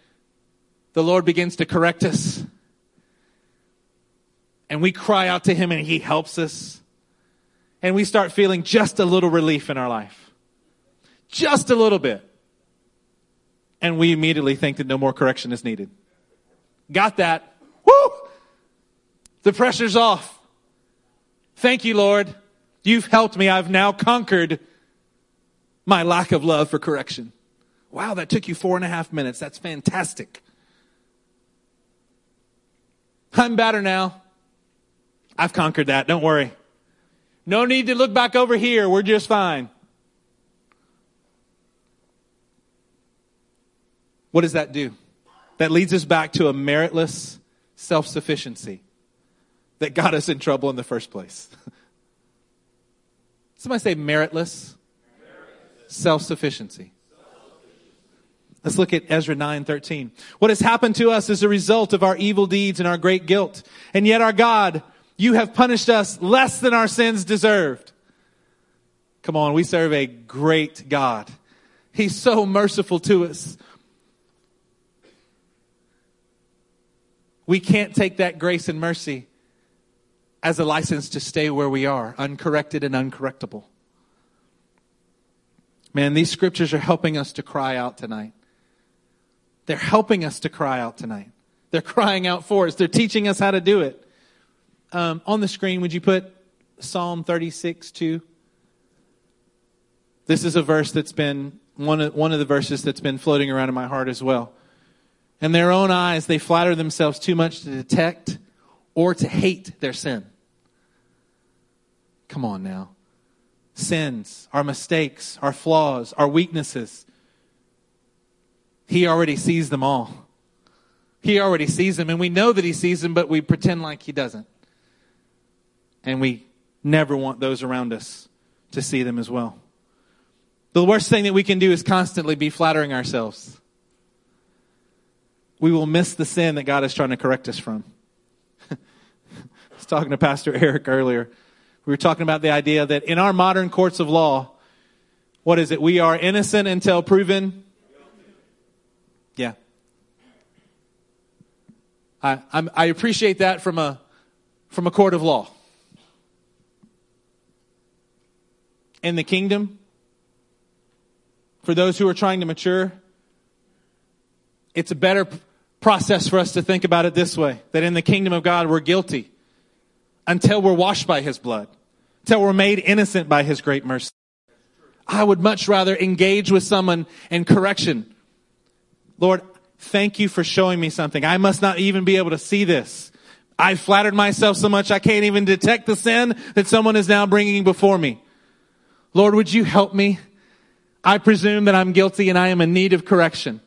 the Lord begins to correct us and we cry out to Him and He helps us. And we start feeling just a little relief in our life. Just a little bit. And we immediately think that no more correction is needed. Got that? Woo! The pressure's off. Thank you, Lord. You've helped me. I've now conquered my lack of love for correction. Wow, that took you four and a half minutes. That's fantastic. I'm better now. I've conquered that. Don't worry. No need to look back over here. We're just fine. What does that do? That leads us back to a meritless self sufficiency. that got us in trouble in the first place. Somebody say meritless, self sufficiency. Let's look at Ezra 9:13. What has happened to us is a result of our evil deeds and our great guilt. And yet our God, you have punished us less than our sins deserved. Come on, we serve a great God. He's so merciful to us. We can't take that grace and mercy as a license to stay where we are, uncorrected and uncorrectable. Man, these scriptures are helping us to cry out tonight. They're helping us to cry out tonight. They're crying out for us. They're teaching us how to do it. Um, on the screen, would you put Psalm 36 2? This is a verse that's been one of, one of the verses that's been floating around in my heart as well. In their own eyes, they flatter themselves too much to detect or to hate their sin. Come on now. Sins, our mistakes, our flaws, our weaknesses, he already sees them all. He already sees them, and we know that He sees them, but we pretend like He doesn't. And we never want those around us to see them as well. The worst thing that we can do is constantly be flattering ourselves. We will miss the sin that God is trying to correct us from. I was talking to Pastor Eric earlier. We were talking about the idea that in our modern courts of law, what is it? We are innocent until proven yeah. I, I'm, i appreciate that from a, from a court of law. In the kingdom, for those who are trying to mature, it's a better process for us to think about it this way that in the kingdom of God, we're guilty until we're washed by his blood, until we're made innocent by his great mercy. I would much rather engage with someone in correction Lord, thank you for showing me something. I must not even be able to see this. I flattered myself so much I can't even detect the sin that someone is now bringing before me. Lord, would you help me? I presume that I'm guilty and I am in need of correction.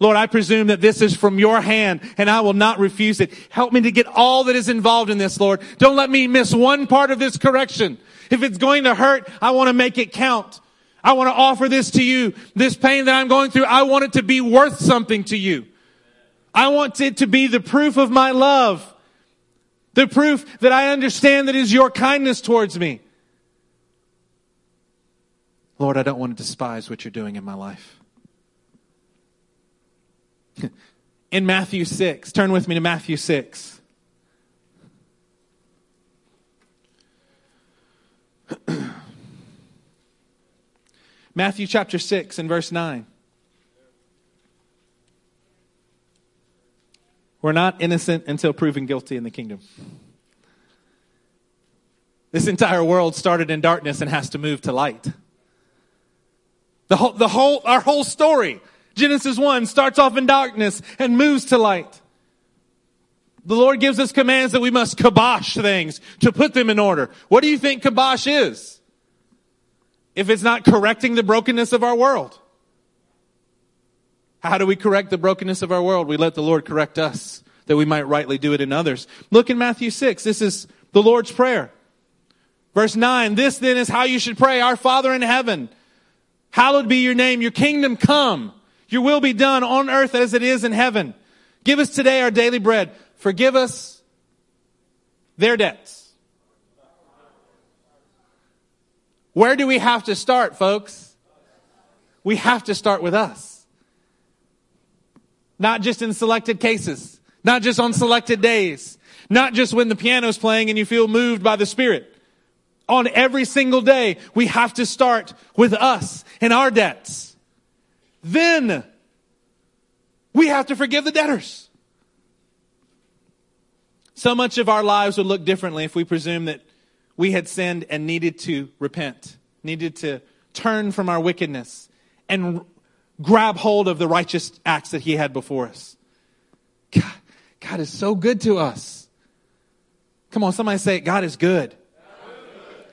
Lord, I presume that this is from your hand and I will not refuse it. Help me to get all that is involved in this, Lord. Don't let me miss one part of this correction. If it's going to hurt, I want to make it count. I want to offer this to you. This pain that I'm going through, I want it to be worth something to you. I want it to be the proof of my love. The proof that I understand that is your kindness towards me. Lord, I don't want to despise what you're doing in my life. in Matthew 6, turn with me to Matthew 6. Matthew chapter 6 and verse 9. We're not innocent until proven guilty in the kingdom. This entire world started in darkness and has to move to light. The whole, the whole, our whole story, Genesis 1, starts off in darkness and moves to light. The Lord gives us commands that we must kibosh things to put them in order. What do you think kibosh is? if it's not correcting the brokenness of our world? How do we correct the brokenness of our world? We let the Lord correct us that we might rightly do it in others. Look in Matthew 6. This is the Lord's Prayer. Verse 9. This then is how you should pray. Our Father in heaven, hallowed be your name. Your kingdom come. Your will be done on earth as it is in heaven. Give us today our daily bread. Forgive us their debts Where do we have to start, folks? We have to start with us. Not just in selected cases, not just on selected days, not just when the piano's playing and you feel moved by the Spirit. On every single day, we have to start with us and our debts. Then we have to forgive the debtors. So much of our lives would look differently if we presume that we had sinned and needed to repent, needed to turn from our wickedness and grab hold of the righteous acts that He had before us. God, God is so good to us. Come on, somebody say, God is good.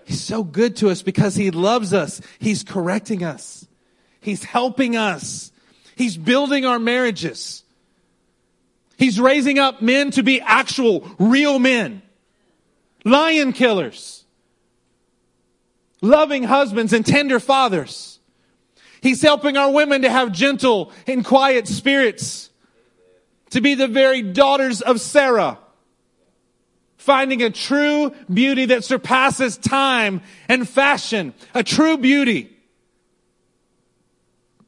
He's so good to us because He loves us. He's correcting us. He's helping us. He's building our marriages. He's raising up men to be actual, real men lion killers, loving husbands and tender fathers. He's helping our women to have gentle and quiet spirits, to be the very daughters of Sarah, finding a true beauty that surpasses time and fashion, a true beauty.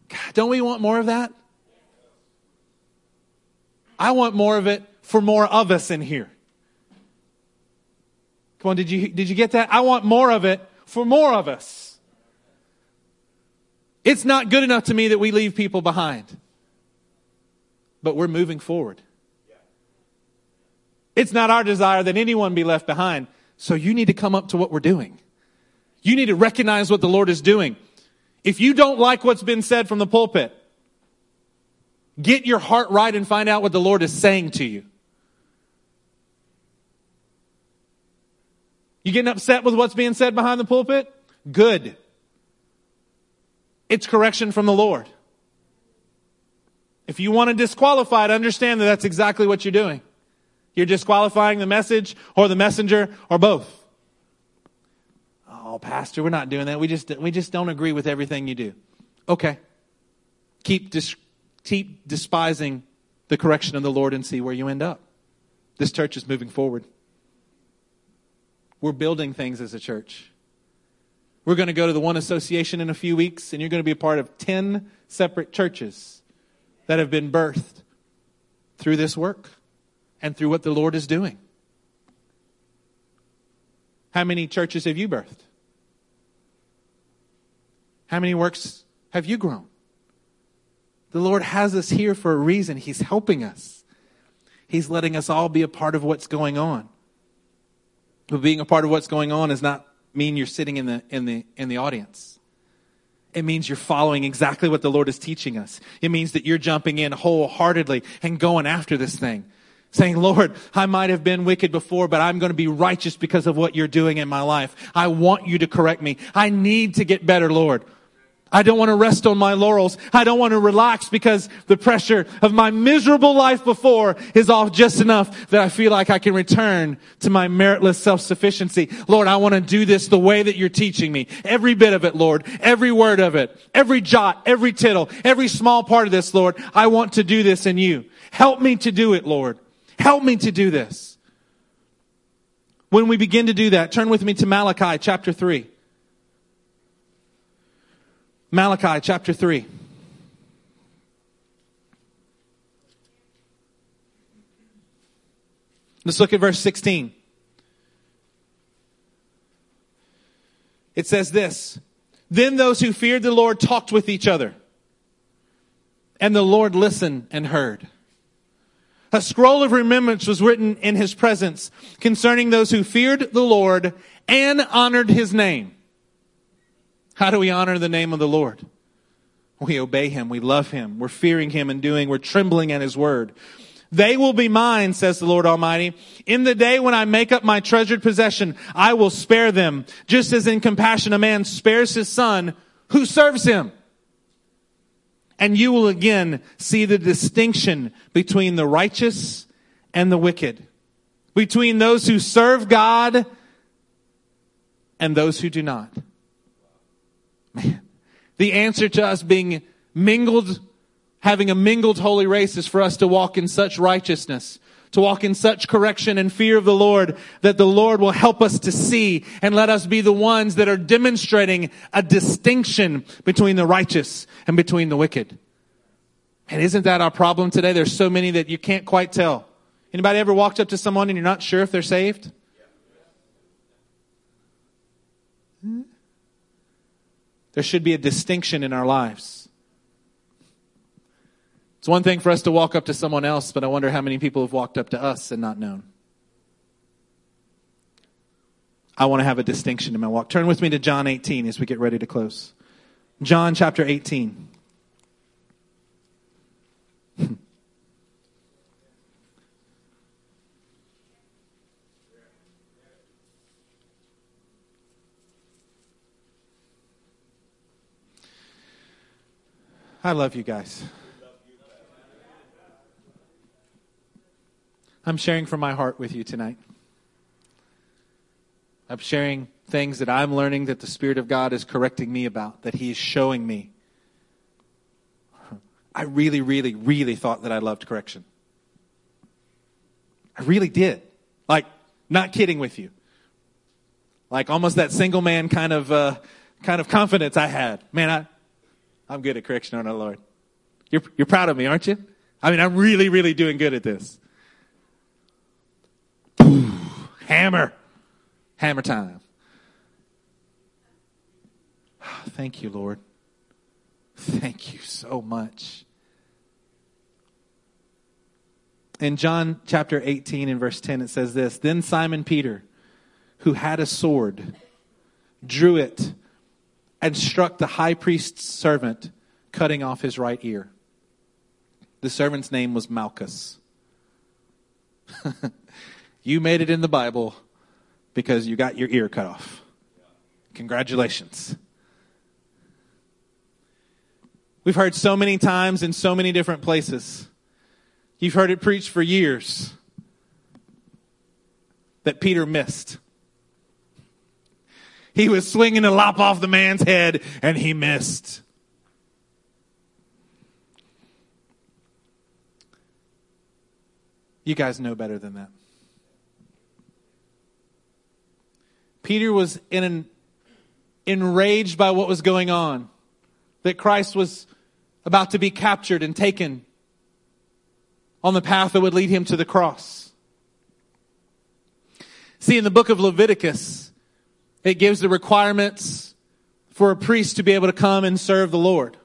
God, don't we want more of that? I want more of it for more of us in here. Come on, did you, did you get that? I want more of it for more of us. It's not good enough to me that we leave people behind, but we're moving forward. It's not our desire that anyone be left behind. So you need to come up to what we're doing. You need to recognize what the Lord is doing. If you don't like what's been said from the pulpit, get your heart right and find out what the Lord is saying to you. You getting upset with what's being said behind the pulpit? Good. It's correction from the Lord. If you want to disqualify it, understand that that's exactly what you're doing. You're disqualifying the message or the messenger or both. Oh, pastor, we're not doing that. We just, we just don't agree with everything you do. Okay. Keep, dis- keep despising the correction of the Lord and see where you end up. This church is moving forward. We're building things as a church. We're going to go to the One Association in a few weeks, and you're going to be a part of 10 separate churches that have been birthed through this work and through what the Lord is doing. How many churches have you birthed? How many works have you grown? The Lord has us here for a reason. He's helping us. He's letting us all be a part of what's going on. But being a part of what's going on does not mean you're sitting in the, in the, in the audience. It means you're following exactly what the Lord is teaching us. It means that you're jumping in wholeheartedly and going after this thing. Saying, Lord, I might have been wicked before, but I'm going to be righteous because of what you're doing in my life. I want you to correct me. I need to get better, Lord. I don't want to rest on my laurels. I don't want to relax because the pressure of my miserable life before is off just enough that I feel like I can return to my meritless self-sufficiency. Lord, I want to do this the way that you're teaching me. Every bit of it, Lord. Every word of it. Every jot, every tittle, every small part of this, Lord. I want to do this in you. Help me to do it, Lord. Help me to do this. When we begin to do that, turn with me to Malachi chapter 3. Malachi chapter 3. Let's look at verse 16. It says this Then those who feared the Lord talked with each other, and the Lord listened and heard. A scroll of remembrance was written in his presence concerning those who feared the Lord and honored his name. How do we honor the name of the Lord? We obey him. We love him. We're fearing him and doing, we're trembling at his word. They will be mine, says the Lord Almighty. In the day when I make up my treasured possession, I will spare them, just as in compassion a man spares his son who serves him. And you will again see the distinction between the righteous and the wicked, between those who serve God and those who do not. Man, the answer to us being mingled, having a mingled holy race is for us to walk in such righteousness, to walk in such correction and fear of the Lord that the Lord will help us to see and let us be the ones that are demonstrating a distinction between the righteous and between the wicked. And isn't that our problem today? There's so many that you can't quite tell. Anybody ever walked up to someone and you're not sure if they're saved? Hmm? There should be a distinction in our lives. It's one thing for us to walk up to someone else, but I wonder how many people have walked up to us and not known. I want to have a distinction in my walk. Turn with me to John 18 as we get ready to close. John chapter 18. I love you guys. I'm sharing from my heart with you tonight. I'm sharing things that I'm learning that the Spirit of God is correcting me about, that He is showing me. I really, really, really thought that I loved correction. I really did. Like, not kidding with you. Like almost that single man kind of, uh, kind of confidence I had. Man, I, I'm good at correction, aren't I, Lord? You're, you're proud of me, aren't you? I mean, I'm really, really doing good at this. Hammer. Hammer time. Thank you, Lord. Thank you so much. In John chapter 18 and verse 10, it says this Then Simon Peter, who had a sword, drew it and struck the high priest's servant, cutting off his right ear. The servant's name was Malchus. you made it in the Bible because you got your ear cut off. Congratulations. We've heard so many times in so many different places. You've heard it preached for years that Peter missed. He was swinging to lop off the man's head and he missed. You guys know better than that. Peter was in an, enraged by what was going on, that Christ was about to be captured and taken on the path that would lead him to the cross. See, in the book of Leviticus, it gives the requirements for a priest to be able to come and serve the Lord.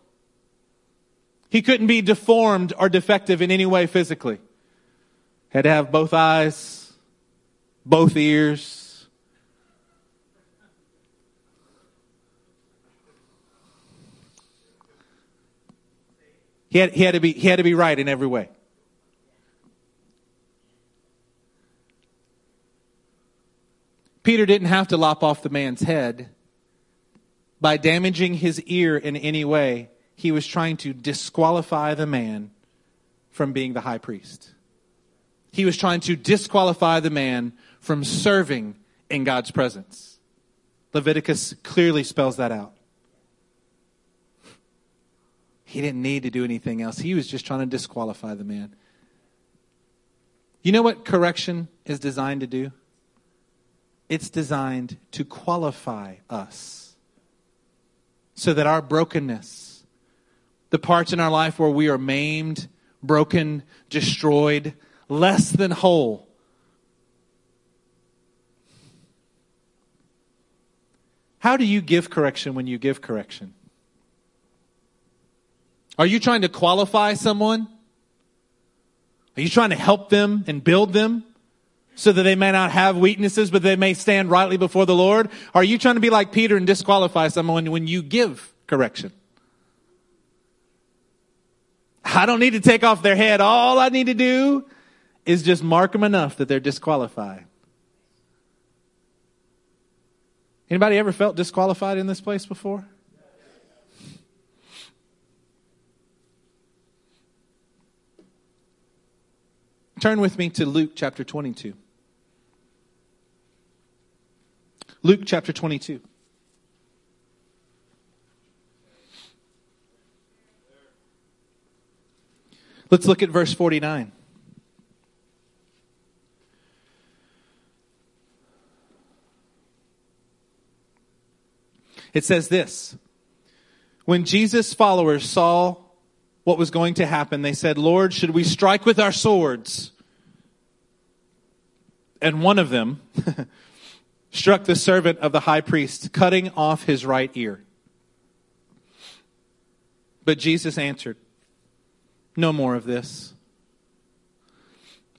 He couldn't be deformed or defective in any way physically. Had to have both eyes, both ears. He had, he had to be, he had to be right in every way. Peter didn't have to lop off the man's head. By damaging his ear in any way, he was trying to disqualify the man from being the high priest. He was trying to disqualify the man from serving in God's presence. Leviticus clearly spells that out. He didn't need to do anything else. He was just trying to disqualify the man. You know what correction is designed to do? It's designed to qualify us so that our brokenness, the parts in our life where we are maimed, broken, destroyed, less than whole, How do you give correction when you give correction? Are you trying to qualify someone? Are you trying to help them and build them? so that they may not have weaknesses, but they may stand rightly before the Lord? Are you trying to be like Peter and disqualify someone when you give correction? I don't need to take off their head. All I need to do is just mark them enough that they're disqualified. Anybody ever felt disqualified in this place before? Turn with me to Luke chapter 22. Luke chapter 22. Let's look at verse 49. It says this When Jesus' followers saw what was going to happen, they said, Lord, should we strike with our swords? And one of them struck the servant of the high priest, cutting off his right ear. But Jesus answered, No more of this.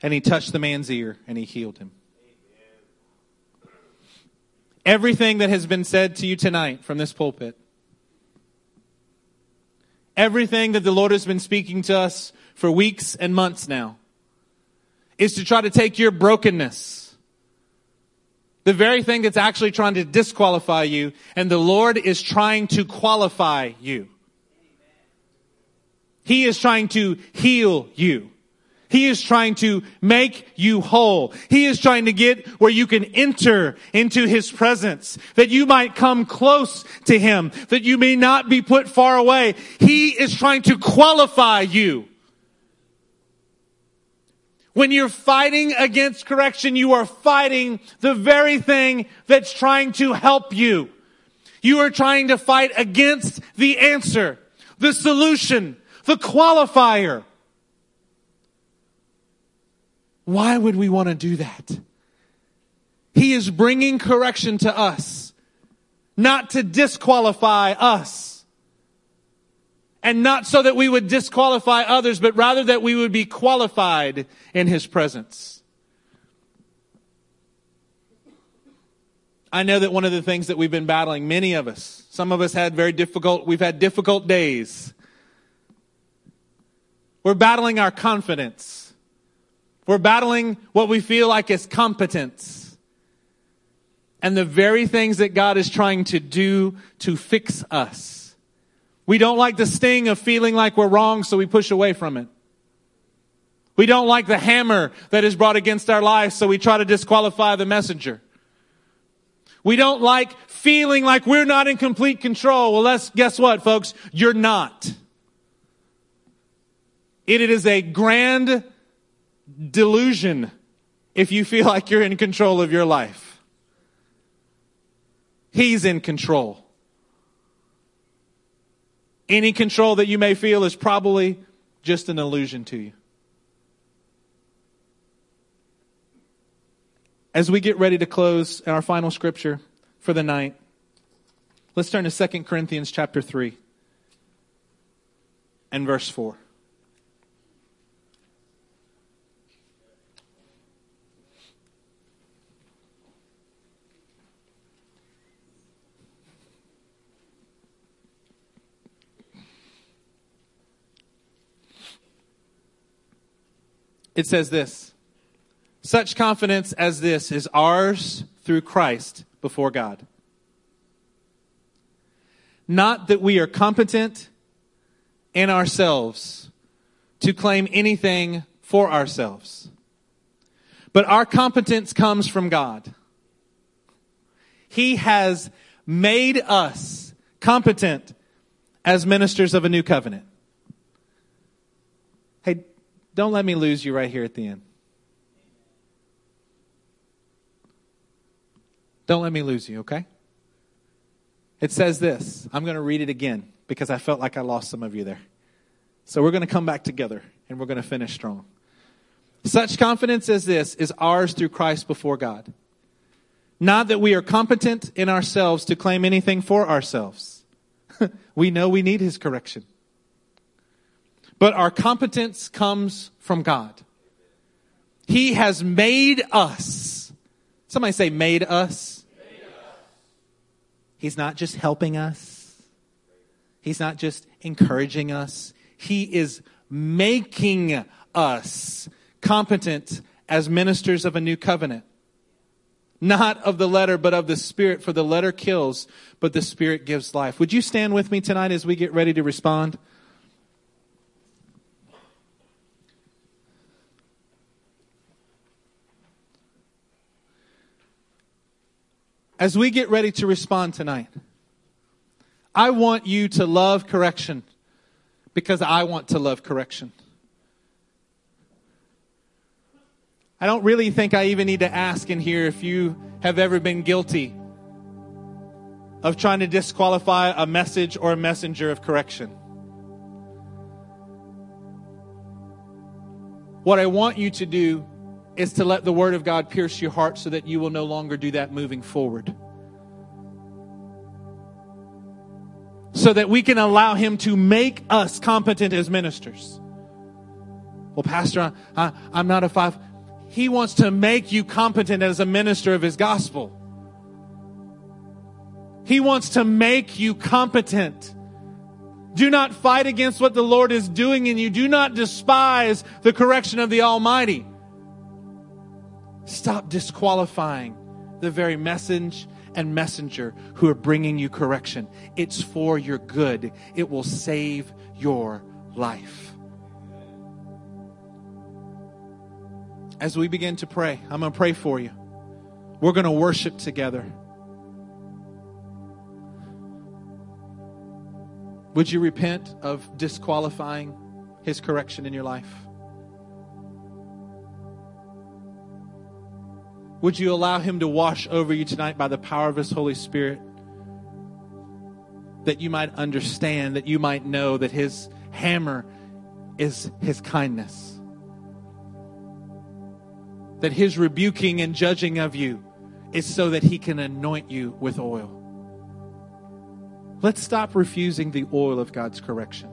And he touched the man's ear and he healed him. Everything that has been said to you tonight from this pulpit everything that the Lord has been speaking to us for weeks and months now is to try to take your brokenness, the very thing that's actually trying to disqualify you, and the Lord is trying to qualify you. He is trying to heal you. He is trying to make you whole. He is trying to get where you can enter into His presence, that you might come close to Him, that you may not be put far away. He is trying to qualify you. When you're fighting against correction, you are fighting the very thing that's trying to help you. You are trying to fight against the answer, the solution, the qualifier. Why would we want to do that? He is bringing correction to us, not to disqualify us. And not so that we would disqualify others, but rather that we would be qualified in His presence. I know that one of the things that we've been battling, many of us, some of us had very difficult, we've had difficult days. We're battling our confidence. We're battling what we feel like is competence. And the very things that God is trying to do to fix us. We don't like the sting of feeling like we're wrong, so we push away from it. We don't like the hammer that is brought against our lives, so we try to disqualify the messenger. We don't like feeling like we're not in complete control. Well, let's, guess what, folks? You're not. It is a grand delusion if you feel like you're in control of your life. He's in control. Any control that you may feel is probably just an illusion to you. As we get ready to close in our final scripture for the night, let's turn to 2 Corinthians chapter 3 and verse 4. It says this Such confidence as this is ours through Christ before God. Not that we are competent in ourselves to claim anything for ourselves, but our competence comes from God. He has made us competent as ministers of a new covenant. Don't let me lose you right here at the end. Don't let me lose you, okay? It says this. I'm going to read it again because I felt like I lost some of you there. So we're going to come back together and we're going to finish strong. Such confidence as this is ours through Christ before God. Not that we are competent in ourselves to claim anything for ourselves. we know we need his correction. But our competence comes from God. He has made us. Somebody say, made us. made us. He's not just helping us, He's not just encouraging us. He is making us competent as ministers of a new covenant. Not of the letter, but of the Spirit, for the letter kills, but the Spirit gives life. Would you stand with me tonight as we get ready to respond? As we get ready to respond tonight, I want you to love correction because I want to love correction. I don't really think I even need to ask in here if you have ever been guilty of trying to disqualify a message or a messenger of correction. What I want you to do is to let the Word of God pierce your heart so that you will no longer do that moving forward. So that we can allow Him to make us competent as ministers. Well, Pastor, I, am not a five. He wants to make you competent as a minister of His gospel. He wants to make you competent. Do not fight against what the Lord is doing in you. Do not despise the correction of the Almighty. Stop disqualifying the very message and messenger who are bringing you correction. It's for your good, it will save your life. as we begin to pray, I'm going to pray for you. We're going to worship together. Would you repent of disqualifying his correction in your life? Would you allow him to wash over you tonight by the power of his Holy Spirit? That you might understand, that you might know that his hammer is his kindness. That his rebuking and judging of you is so that he can anoint you with oil. Let's stop refusing the oil of God's correction.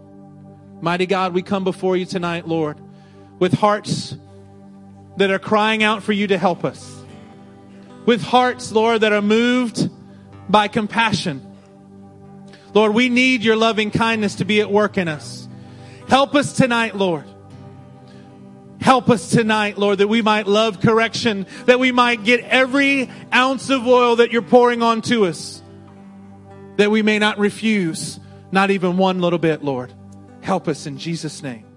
Mighty God, we come before you tonight, Lord, with hearts that are crying out for you to help us. With hearts, Lord, that are moved by compassion. Lord, we need your loving kindness to be at work in us. Help us tonight, Lord. Help us tonight, Lord, that we might love correction, that we might get every ounce of oil that you're pouring onto us, that we may not refuse, not even one little bit, Lord. Help us in Jesus' name.